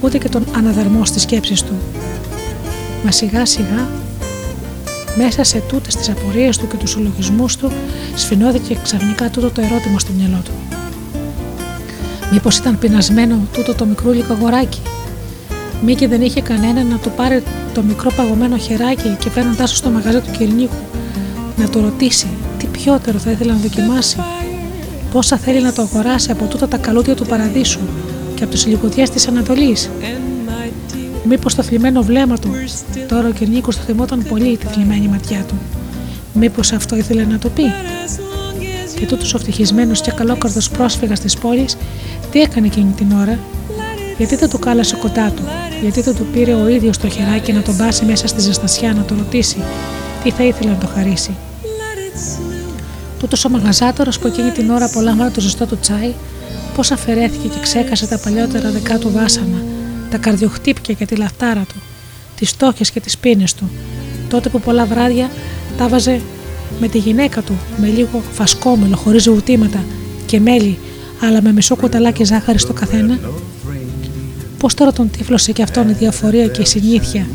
ούτε και τον αναδαρμό στις σκέψεις του. Μα σιγά σιγά, μέσα σε τούτες τις απορίες του και τους συλλογισμού του, σφινώθηκε ξαφνικά τούτο το ερώτημα στο μυαλό του. Μήπως ήταν πεινασμένο τούτο το μικρούλικο αγοράκι, μη και δεν είχε κανένα να του πάρει το μικρό παγωμένο χεράκι και φέρνοντά το στο μαγαζί του Κυρνίκου, να το ρωτήσει τι πιότερο θα ήθελε να δοκιμάσει, πόσα θέλει να το αγοράσει από τούτα τα καλούδια του παραδείσου και από τις λιγοδιές της Ανατολής. Μήπως το θλιμμένο βλέμμα του, τώρα ο Κυρνίκο το θυμόταν πολύ τη θλιμμένη ματιά του. Μήπως αυτό ήθελε να το πει. Και τούτος ο ευτυχισμένος και καλόκαρδος πρόσφυγας της πόλης, τι έκανε εκείνη την ώρα, γιατί δεν το κάλασε κοντά του, γιατί δεν του πήρε ο ίδιος το χεράκι να τον πάσει μέσα στη ζεστασιά να το ρωτήσει τι θα ήθελε να το χαρίσει; Τούτο ο μαγαζάτορας που εκείνη την ώρα απολάμβανε το ζεστό του τσάι, πώς αφαιρέθηκε και ξέκασε τα παλιότερα δεκά του βάσανα, τα καρδιοχτύπια και τη λαφτάρα του, τις στόχες και τις πίνες του, τότε που πολλά βράδια τα βάζε με τη γυναίκα του, με λίγο φασκόμελο, χωρίς ζουτήματα και μέλι, αλλά με μισό κουταλάκι ζάχαρη στο καθένα. Πώς τώρα τον τύφλωσε και αυτόν η διαφορία και η συνήθεια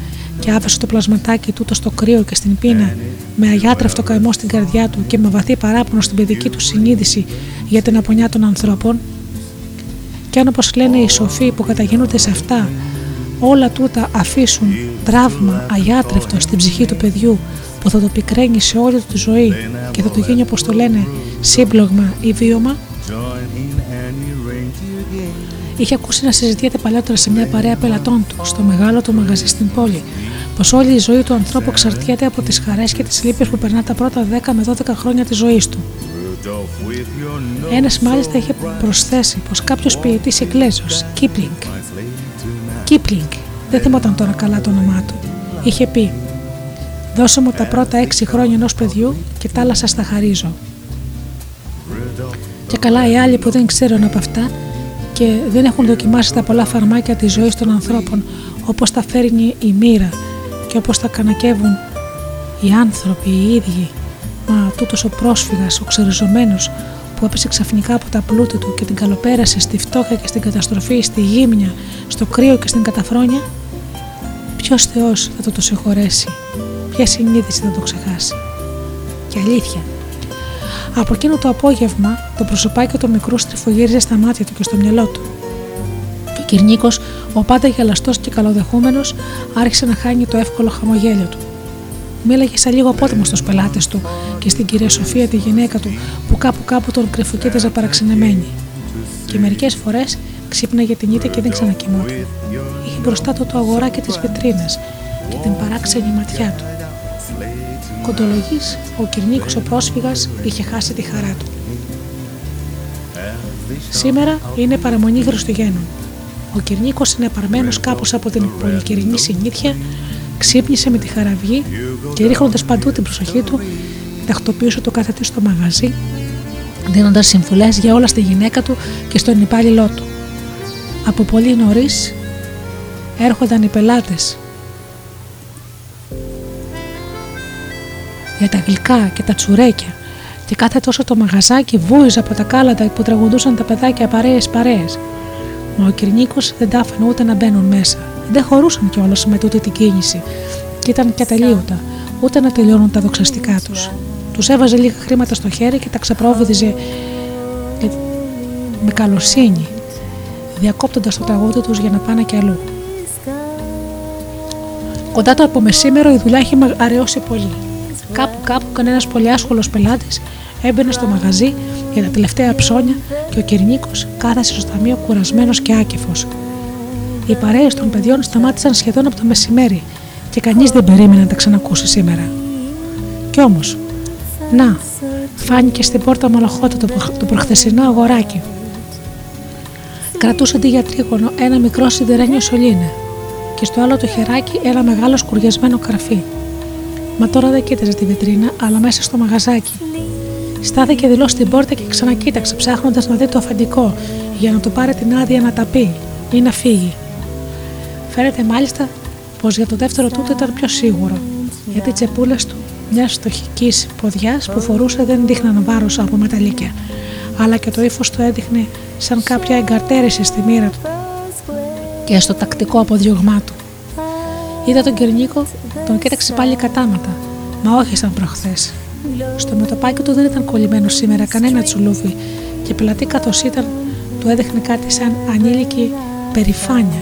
και άφησε το πλασματάκι τούτο στο κρύο και στην πείνα, με αγιάτρευτο καημό στην καρδιά του και με βαθύ παράπονο στην παιδική του συνείδηση για την απονιά των ανθρώπων. Και αν όπως λένε οι σοφοί που καταγίνονται σε αυτά, όλα τούτα αφήσουν τραύμα αγιάτρευτο στην ψυχή του παιδιού που θα το πικραίνει σε όλη του τη ζωή και θα το γίνει όπως το λένε σύμπλογμα ή βίωμα, Είχε ακούσει να συζητιέται παλιότερα σε μια παρέα πελατών του, στο μεγάλο του μαγαζί στην πόλη, πως όλη η ζωή του ανθρώπου εξαρτιέται από τις χαρές και τις λύπες που περνά τα πρώτα 10 με 12 χρόνια της ζωής του. Ένας μάλιστα είχε προσθέσει πως κάποιος ποιητής Εγγλέζο, Κίπλινγκ, Κίπλινγκ, δεν θυμόταν τώρα καλά το όνομά του, είχε πει: Δώσε μου τα πρώτα έξι χρόνια ενός παιδιού και τα άλλα σα τα χαρίζω. Και καλά οι άλλοι που δεν ξέρουν από αυτά και δεν έχουν δοκιμάσει τα πολλά φαρμάκια της ζωής των ανθρώπων όπως τα φέρνει η μοίρα και όπως τα κανακεύουν οι άνθρωποι οι ίδιοι. Μα τούτος ο πρόσφυγας, ο ξεριζωμένος που έπεσε ξαφνικά από τα πλούτη του και την καλοπέρασε στη φτώχεια και στην καταστροφή, στη γύμνια, στο κρύο και στην καταφρόνια, ποιος Θεός θα το το συγχωρέσει, ποια συνείδηση θα το ξεχάσει; Και αλήθεια, από εκείνο το απόγευμα, το προσωπάκι του μικρού στριφογύριζε στα μάτια του και στο μυαλό του. Και ο Κυρνίκος, ο πάντα γελαστός και καλοδεχούμενος, άρχισε να χάνει το εύκολο χαμογέλιο του. Μίλαγε σαν λίγο απότομο στους πελάτες του και στην κυρία Σοφία, τη γυναίκα του, που κάπου κάπου τον κρυφοκοίταζε παραξενεμένη. Και μερικές φορές ξύπναγε την ήττα και δεν ξανακοιμόταν. Είχε μπροστά του το αγοράκι της βιτρίνας και την παράξενη ματιά του. Κοντολογής, ο Κυρνίκος ο πρόσφυγας είχε χάσει τη χαρά του. Σήμερα είναι παραμονή Χριστουγέννων. Ο Κυρνίκος είναι παρμένος κάπως από την πολυκυρινή συνήθεια, ξύπνησε με τη χαραυγή και ρίχνοντας παντού την προσοχή του, τακτοποίησε το κάθε στο μαγαζί, δίνοντας συμβουλές για όλα στη γυναίκα του και στον υπάλληλό του. Από πολύ νωρίς έρχονταν οι πελάτες για τα γλυκά και τα τσουρέκια και κάθε τόσο το μαγαζάκι βούιζε από τα κάλαντα που τραγουδούσαν τα παιδάκια παρέες παρέες. Μα ο Κυρνίκος δεν τα άφηνε ούτε να μπαίνουν μέσα. Δεν χωρούσαν κιόλας με τούτη την κίνηση και ήταν και ατελείωτα, ούτε να τελειώνουν τα δοξαστικά τους. Τους έβαζε λίγα χρήματα στο χέρι και τα ξεπρόβδιζε με καλοσύνη, διακόπτοντας το τραγούδι τους για να πάνε κι αλλού. Κοντά το από μεσήμερο η δουλειά είχε αραιώσει πολύ. Κάπου κάπου κανένας πολύ άσχολος πελάτης έμπαινε στο μαγαζί για τα τελευταία ψώνια και ο Κυρνίκος κάθασε στο ταμείο κουρασμένος και άκεφος. Οι παρέες των παιδιών σταμάτησαν σχεδόν από το μεσημέρι και κανείς δεν περίμενε να τα ξανακούσει σήμερα. Κι όμως, να, φάνηκε στην πόρτα μολοχότα το, το προχθεσινό αγοράκι. Κρατούσε τη για τρίγωνο ένα μικρό σιδερένιο σωλήνε και στο άλλο το χεράκι ένα μεγάλο σκουριασμένο καρφί. Μα τώρα δεν κοίταζε τη βιτρίνα, αλλά μέσα στο μαγαζάκι. Στάθηκε δηλώ στην πόρτα και ξανακοίταξε, ψάχνοντας να δει το αφεντικό για να του πάρει την άδεια να τα πει ή να φύγει. Φαίνεται μάλιστα πως για το δεύτερο τούτο ήταν πιο σίγουρο, γιατί οι τσεπούλες του μιας φτωχική ποδιάς που φορούσε δεν δείχναν βάρος από μεταλλίκια, αλλά και το ύφος του έδειχνε σαν κάποια εγκαρτέρηση στη μοίρα του και στο τακτικό αποδιωγμά του. Είδα τον Κυρνίκο, τον κοίταξε πάλι κατάματα, μα όχι σαν προχθές. Στο μετωπάκι του δεν ήταν κολλημένο σήμερα κανένα τσουλούβι και πλατή καθώς ήταν του έδειχνε κάτι σαν ανήλικη περηφάνεια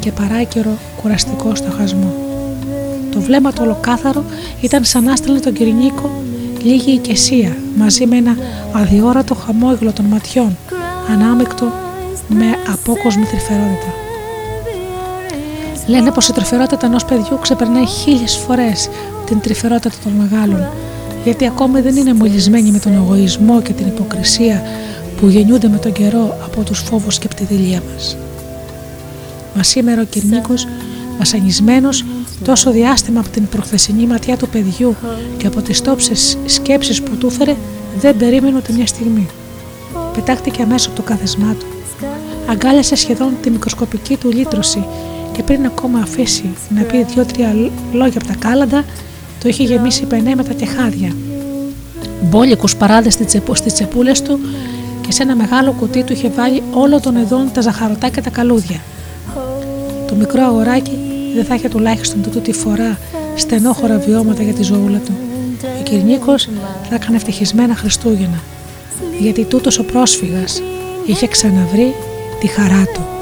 και παράκαιρο κουραστικό στοχασμό. Το βλέμμα του ολοκάθαρο ήταν σαν να στέλνε τον Κυρνίκο λίγη οικεσία μαζί με ένα αδιόρατο χαμόγελο των ματιών ανάμεκτο με απόκοσμη τρυφερότητα. Λένε πως η τρυφερότητα ενό παιδιού ξεπερνάει χίλιες φορές την τρυφερότητα των μεγάλων γιατί ακόμη δεν είναι μολυσμένοι με τον εγωισμό και την υποκρισία που γεννιούνται με τον καιρό από τους φόβους και από τη δηλία μας. Μα σήμερα ο Κυρνίκος, βασανισμένος τόσο διάστημα από την προχθεσινή ματιά του παιδιού και από τις τόψες σκέψεις που του έφερε, δεν περίμενε ούτε μια στιγμή. Πετάχτηκε αμέσως από το κάθεσμά του. Αγκάλιασε σχεδόν τη μικροσκοπική του λύτρωση και πριν ακόμα αφήσει να πει δύο-τρία λόγια από τα κάλαντα, το είχε γεμίσει πενέματα και χάδια. Μπόλικους παράδες στις τσεπούλες του και σε ένα μεγάλο κουτί του είχε βάλει όλο τον εδόν τα ζαχαρωτά και τα καλούδια. Το μικρό αγοράκι δεν θα είχε τουλάχιστον τούτο τη φορά στενόχωρα βιώματα για τη ζωούλα του. Ο Κυρνίκος θα έκανε ευτυχισμένα Χριστούγεννα, γιατί τούτος ο πρόσφυγας είχε ξαναβρει τη χαρά του.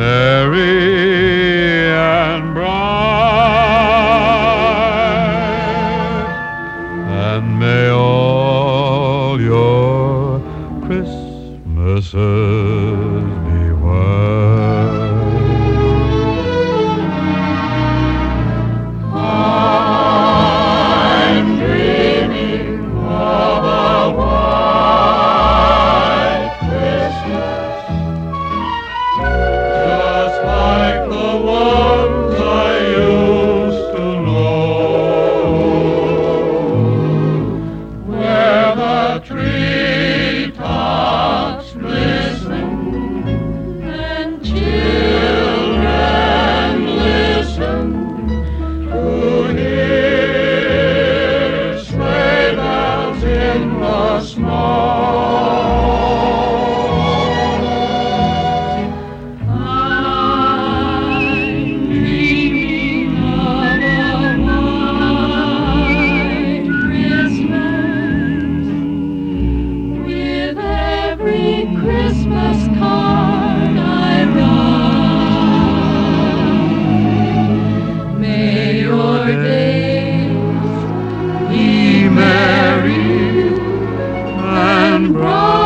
Mary. Mary and brown.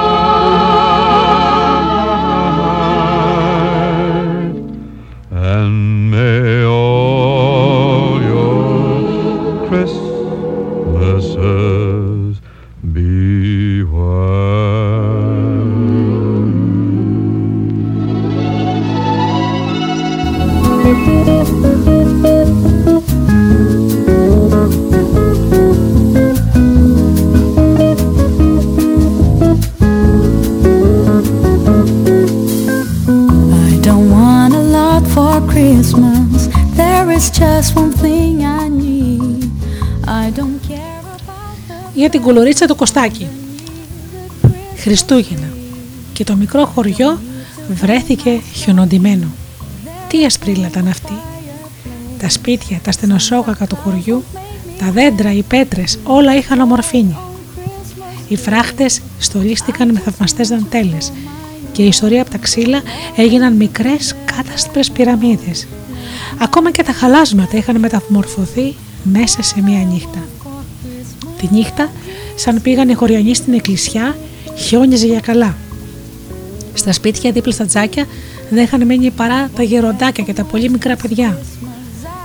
Κουλουρίτσα του Κωστάκη. Χριστούγεννα και το μικρό χωριό βρέθηκε χιονοντημένο. Τι ασπρίλα ήταν αυτή. Τα σπίτια, τα στενοσόγακα του χωριού, τα Τα δέντρα, οι πέτρες, όλα είχαν ομορφήνει. Οι φράχτες στολίστηκαν με θαυμαστές δαντέλες και η ιστορία από τα ξύλα έγιναν μικρές κάτασπρες πυραμίδες. Ακόμα και τα χαλάσματα είχαν μεταμορφωθεί μέσα σε μία νύχτα. Τη νύχτα, σαν πήγαν οι χωριανοί στην εκκλησιά, χιόνιζε για καλά. Στα σπίτια δίπλα στα τζάκια δεν είχαν μείνει παρά τα γεροντάκια και τα πολύ μικρά παιδιά.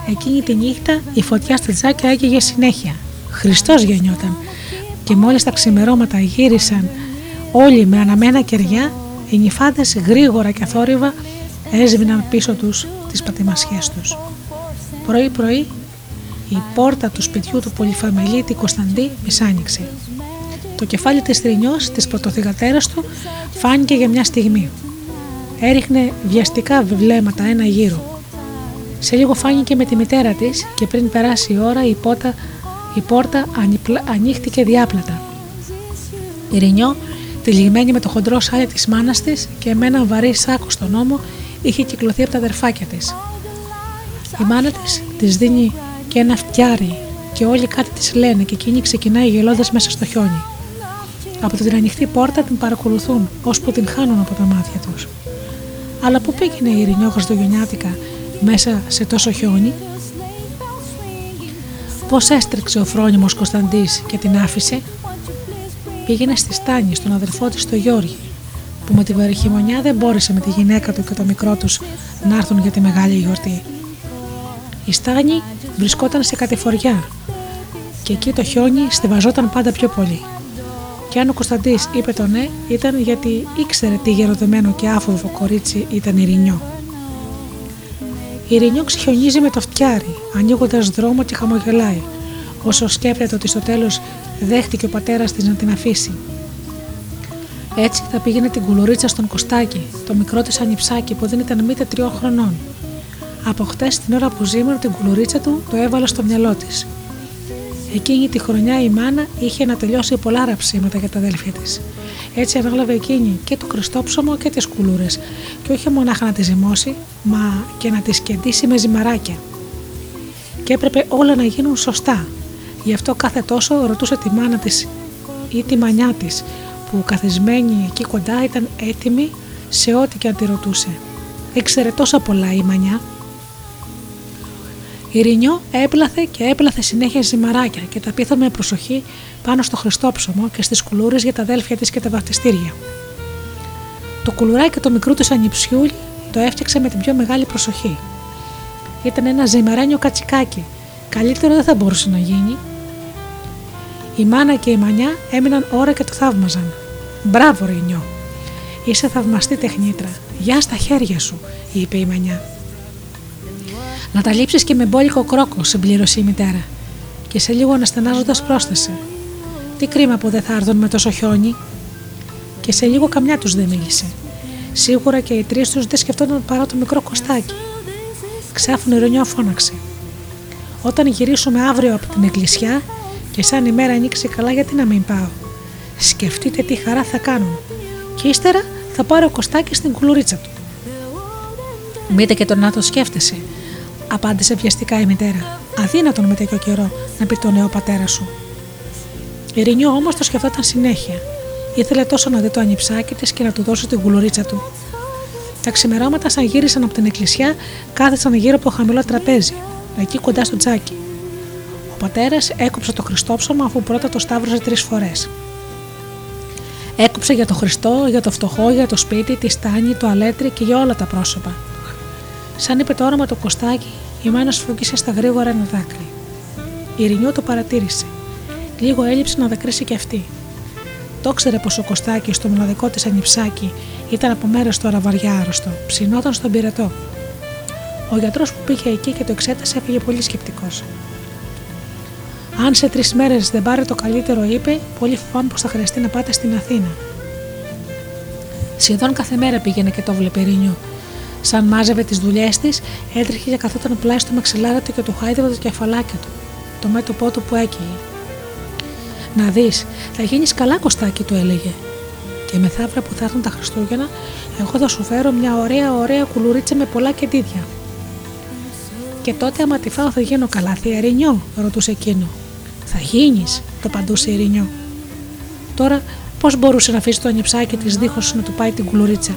Εκείνη τη νύχτα η φωτιά στα τζάκια έγιγε συνέχεια. Χριστός γεννιόταν και μόλις τα ξημερώματα γύρισαν όλοι με αναμένα κεριά, οι νυφάδες γρήγορα και αθόρυβα έσβηναν πίσω τους τις πατημασιές τους. Πρωί-πρωί η πόρτα του σπιτιού του πολυφαμελίτη Κωνσταντή μισάνοιξε. Το κεφάλι της θρηνιός της πρωτοθυγατέρας του φάνηκε για μια στιγμή. Έριχνε βιαστικά βλέμματα ένα γύρο. Σε λίγο φάνηκε με τη μητέρα της και πριν περάσει η ώρα η, πόρτα, η πόρτα ανοίχτηκε διάπλατα. Η Ρινιό, τυλιγμένη με το χοντρό σάλια της μάνας της και με ένα βαρύ σάκο στον ώμο, είχε κυκλωθεί από τα αδερφάκια της. Η μάνα της της δίνει και ένα φτιάρι και όλοι κάτι της λένε και εκείνη ξεκινάει γελώντας μέσα στο χιόνι. Από την ανοιχτή πόρτα την παρακολουθούν ώσπου την χάνουν από τα μάτια τους. Αλλά πού πήγαινε η Ειρηνιό Χριστουγεννιάτικα μέσα σε τόσο χιόνι; Πώς έστρεξε ο φρόνιμος Κωνσταντής και την άφησε; Πήγαινε στη Στάνη στον αδερφό της το Γιώργη που με τη βαρυχημονιά δεν μπόρεσε με τη γυναίκα του και το μικρό τους να έρθουν για τη μεγάλη γιορτή. Η Στάνη βρισκόταν σε κατηφοριά και εκεί το χιόνι στεβαζόταν πάντα πιο πολύ. Και αν ο Κωνσταντής είπε το ναι, ήταν γιατί ήξερε τι γεροδεμένο και άφοβο κορίτσι ήταν η Ρινιό. Η Ρινιό ξεχιονίζει με το φτιάρι, ανοίγοντας δρόμο και χαμογελάει, όσο σκέφτεται ότι στο τέλος δέχτηκε ο πατέρας της να την αφήσει. Έτσι θα πήγαινε την κουλουρίτσα στον Κωστάκη, το μικρό της ανιψάκι που δεν ήταν μήτε τριών χρονών. Από χτες την ώρα που ζήμωνε την κουλουρίτσα του το έβαλε στο μυαλό της. Εκείνη τη χρονιά η μάνα είχε να τελειώσει πολλά ραψίματα για τα αδέλφια της. Έτσι ανέλαβε εκείνη και το Χριστόψωμο και τις κουλούρες, και όχι μονάχα να τη ζυμώσει, μα και να τις κεντήσει με ζυμαράκια. Και έπρεπε όλα να γίνουν σωστά. Γι' αυτό κάθε τόσο ρωτούσε τη μάνα της ή τη μανιά της, που καθισμένη εκεί κοντά ήταν έτοιμη σε ό,τι και αν τη ρωτούσε. Ήξερε τόσα πολλά η μανιά η Ρινιό έπλαθε και έπλαθε συνέχεια ζυμαράκια και τα πίθαμε με προσοχή πάνω στο Χριστόψωμο και στις κουλούρες για τα αδέλφια της και τα βαφτιστήρια. Το κουλουράκι το μικρού του ανιψιούλι το έφτιαξε με την πιο μεγάλη προσοχή. Ήταν ένα ζυμαρένιο κατσικάκι. Καλύτερο δεν θα μπορούσε να γίνει. Η μάνα και η μανιά έμειναν ώρα και το θαύμαζαν. Μπράβο, Ρινιό. Είσαι θαυμαστή τεχνίτρα. Γεια στα χέρια σου, είπε η μανιά. Να τα λείψεις και με μπόλικο κρόκο, συμπλήρωσε η μητέρα. Και σε λίγο αναστενάζοντας πρόσθεσε. Τι κρίμα που δεν θα έρθουν με τόσο χιόνι. Και σε λίγο καμιά τους δεν μίλησε. Σίγουρα και οι τρεις τους δεν σκεφτόταν παρά το μικρό κοστάκι. Ξάφνου ηρωνιό φώναξε. Όταν γυρίσουμε αύριο από την εκκλησιά και σαν η μέρα ανοίξει καλά, γιατί να μην πάω; Σκεφτείτε τι χαρά θα κάνουν. Και ύστερα θα πάρω ο Κωστάκη στην κουλουρίτσα του. Μήτε και τον να το σκέφτεσαι, απάντησε βιαστικά η μητέρα. Αδύνατον με τέτοιο καιρό να πει το νέο πατέρα σου. Η Ρινιό όμως το σκεφτόταν συνέχεια. Ήθελε τόσο να δει το ανιψάκι της και να του δώσει την κουλουρίτσα του. Τα ξημερώματα, σαν γύρισαν από την εκκλησιά, κάθισαν γύρω από το χαμηλό τραπέζι, εκεί κοντά στο τζάκι. Ο πατέρας έκοψε το Χριστόψωμα αφού πρώτα το σταύρωσε τρεις φορές. Έκοψε για το Χριστό, για το φτωχό, για το σπίτι, τη στάνη, το αλέτρι και για όλα τα πρόσωπα. Σαν είπε το όνομα το κοστάκι, η μάνα σφούγγισε στα γρήγορα ένα δάκρυ. Η Ρινιό το παρατήρησε. Λίγο έλειψε να δακρύσει και αυτή. Το ξέρε πως ο Κωστάκης στο μοναδικό της ανιψάκι ήταν από μέρες τώρα βαριά άρρωστο, ψινόταν στον πυρετό. Ο γιατρός που πήγε εκεί και το εξέτασε έφυγε πολύ σκεπτικός. Αν σε τρεις μέρες δεν πάρει το καλύτερο, είπε, πολύ φοβάμαι πως θα χρειαστεί να πάτε στην Αθήνα. Σχεδόν κάθε μέρα πήγαινε και το βλέπε Ρινιό, Σαν μάζευε τις δουλειές της, έτρεχε και καθόταν πλάι στο μαξιλάρι του και του χάιδευε το κεφαλάκι του, το μέτωπό του που έκυγε. Να δεις, θα γίνεις καλά κοστάκι, του έλεγε. Και μεθαύρα που θα έρθουν τα Χριστούγεννα, εγώ θα σου φέρω μια ωραία, ωραία κουλουρίτσα με πολλά κεντίδια. Και τότε, άμα τη φάω, θα γίνω καλά, θεία ρωτούσε εκείνο. Θα γίνεις, το παντούσε η Ρινιό. Τώρα πώς μπορούσε να αφήσει το ανιψάκι της δίχως να του πάει την κουλουρίτσα.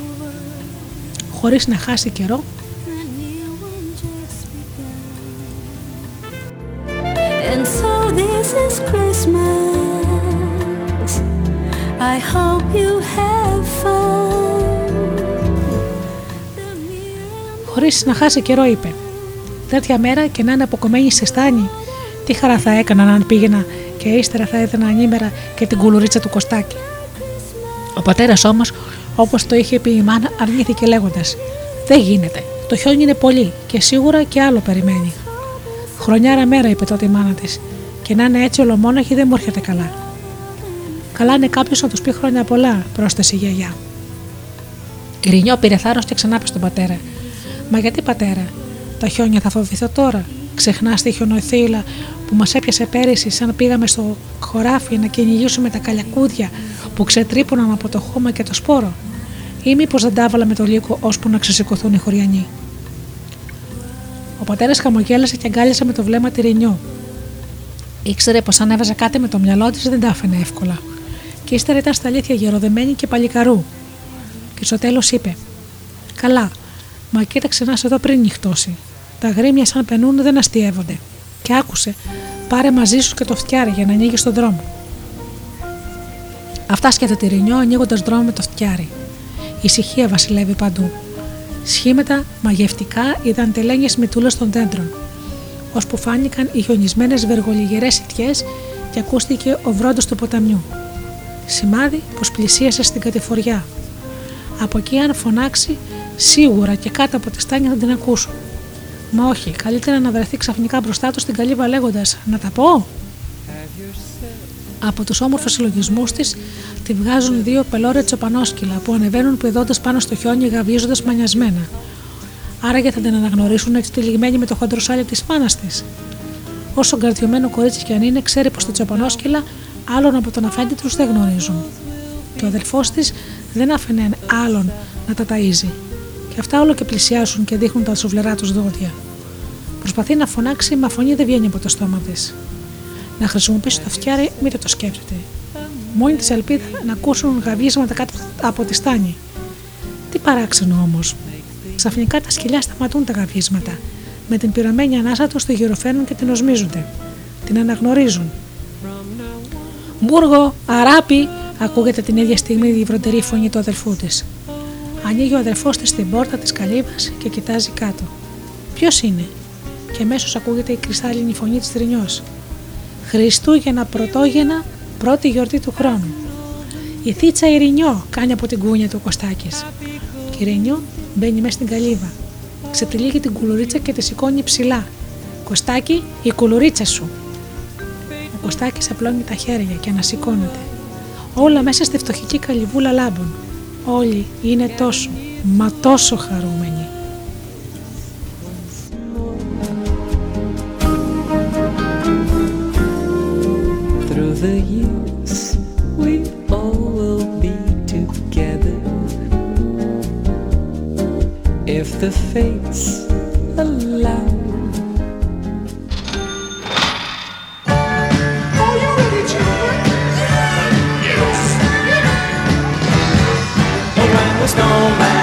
Χωρίς να χάσει καιρό, And so this is Christmas. I hope you have fun. χωρίς να χάσει καιρό είπε «Τέτοια μέρα και να είναι αποκομμένη σε στάνη, τι χαρά θα έκαναν αν πήγαινα και ύστερα θα έδινα ανήμερα και την κουλουρίτσα του Κωστάκη». Ο πατέρας όμως, όπως το είχε πει η μάνα, αρνήθηκε λέγοντας «Δεν γίνεται, το χιόνι είναι πολύ και σίγουρα και άλλο περιμένει». Χρονιάρα μέρα, είπε τότε η μάνα της, και να είναι έτσι ολομόναχη δεν μου έρχεται καλά. Καλά είναι κάποιος να τους πει χρόνια πολλά, πρόσθεσε η γιαγιά. Η Ρινιό πήρε θάρρος και ξανά είπε στον πατέρα. Μα γιατί πατέρα, τα χιόνια θα φοβηθώ τώρα. Ξεχνάς τη χιονοθύλα που μας έπιασε πέρυσι σαν πήγαμε στο χωράφι να κυνηγήσουμε τα καλιακούδια που ξετρύπωναν από το χώμα και το σπόρο. Ή μήπως δεν τα έβαλα με το λύκο ώσπου να ξεσηκωθούν οι χωριανοί. Ο πατέρας χαμογέλασε και αγκάλιασε με το βλέμμα τη Ρινιό. Ήξερε πως αν έβαζε κάτι με το μυαλό της δεν τα άφηνε εύκολα. Και ύστερα ήταν στα αλήθεια γεροδεμένη και παλικαρού. Και στο τέλος είπε: Καλά, μα κοίταξε να σε εδώ πριν νυχτώσει. Τα γρήμια σαν πενούν δεν αστείευονται. Και άκουσε, πάρε μαζί σου και το φτιάρι για να ανοίγεις τον δρόμο. Αυτά σκέφτεται τη Ρινιό ανοίγοντας δρόμο με το φτιάρι. Η ησυχία βασιλεύει παντού. Σχήματα μαγευτικά είδαν τελένιες μητούλε των δέντρων, ώσπου φάνηκαν οι χιονισμένες βεργολιγερές ιτιέ και ακούστηκε ο βρόντος του ποταμιού. Σημάδι πως πλησίασε στην κατηφοριά. Από εκεί, αν φωνάξει, σίγουρα και κάτω από τη στάνια θα την ακούσουν. Μα όχι, καλύτερα να βρεθεί ξαφνικά μπροστά του στην καλύβα λέγοντας Να τα πω. Από τους όμορφους συλλογισμούς της τη βγάζουν δύο πελώρια τσοπανόσκυλα που ανεβαίνουν πηδώντας πάνω στο χιόνι γαβίζοντας μανιασμένα. Άραγε θα την αναγνωρίσουν έτσι τυλιγμένη με το χοντροσάλι της μάνας της. Όσο γκαρδιωμένο κορίτσι κι αν είναι, ξέρει πως τα τσοπανόσκυλα άλλον από τον αφέντη τους δεν γνωρίζουν. Και ο αδελφός της δεν άφηνε άλλον να τα ταΐζει. Και αυτά όλο και πλησιάσουν και δείχνουν τα σουβλερά τους δόντια. Προσπαθεί να φωνάξει, μα φωνή δεν βγαίνει από το στόμα της. Να χρησιμοποιήσει το φτιάρι, μην το σκέφτεται. Μόνη της ελπίδα να ακούσουν γαβίσματα κάτω από τη στάνη. Τι παράξενο όμως. Ξαφνικά τα σκυλιά σταματούν τα γαβίσματα. Με την πυραμένη ανάσα τους τη γυροφαίνουν και την οσμίζονται. Την αναγνωρίζουν. Μπούργο, αράπη, ακούγεται την ίδια στιγμή η βροντερή φωνή του αδελφού της. Ανοίγει ο αδελφός της την πόρτα της καλύβας και κοιτάζει κάτω. Ποιος είναι, και αμέσως ακούγεται η κρυστάλλινη φωνή της Τρινιός. Χριστούγεννα πρωτόγεννα, πρώτη γιορτή του χρόνου. Η θίτσα Ειρηνιό κάνει από την κούνια του ο Κωστάκης. Και η Ειρηνιό μπαίνει μέσα στην καλύβα. Ξεπτυλίγει την κουλουρίτσα και τη σηκώνει ψηλά. Κωστάκι, η κουλουρίτσα σου. Ο Κωστάκης απλώνει τα χέρια και ανασηκώνεται. Όλα μέσα στη φτωχική καλυβούλα λάμπουν. Όλοι είναι τόσο, μα τόσο χαρούμενοι. The years, we all will be together. If the fates allow. Are you ready, children? Yes. When the snowman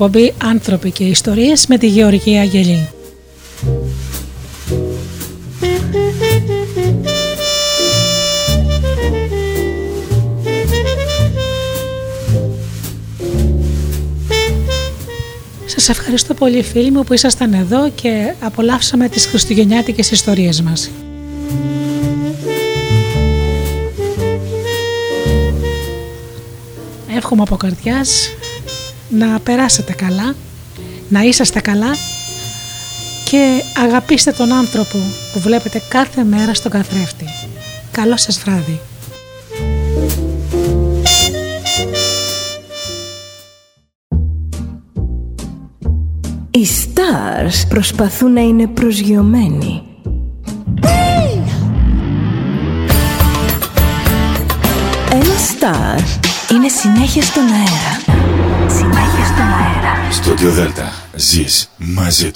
εκπομπή «Άνθρωποι και Ιστορίες» με τη Γεωργία Αγγελή. Σας ευχαριστώ πολύ φίλοι μου που ήσασταν εδώ και απολαύσαμε τις χριστουγεννιάτικες ιστορίες μας. Εύχομαι από καρδιάς να περάσετε καλά, να είσαστε καλά και αγαπήστε τον άνθρωπο που βλέπετε κάθε μέρα στον καθρέφτη. Καλό σας βράδυ. Οι stars προσπαθούν να είναι προσγειωμένοι. Ένα star είναι συνέχεια στον αέρα. Συνέχεια στον αέρα. Στο Δέλτα ζεις μαζί του.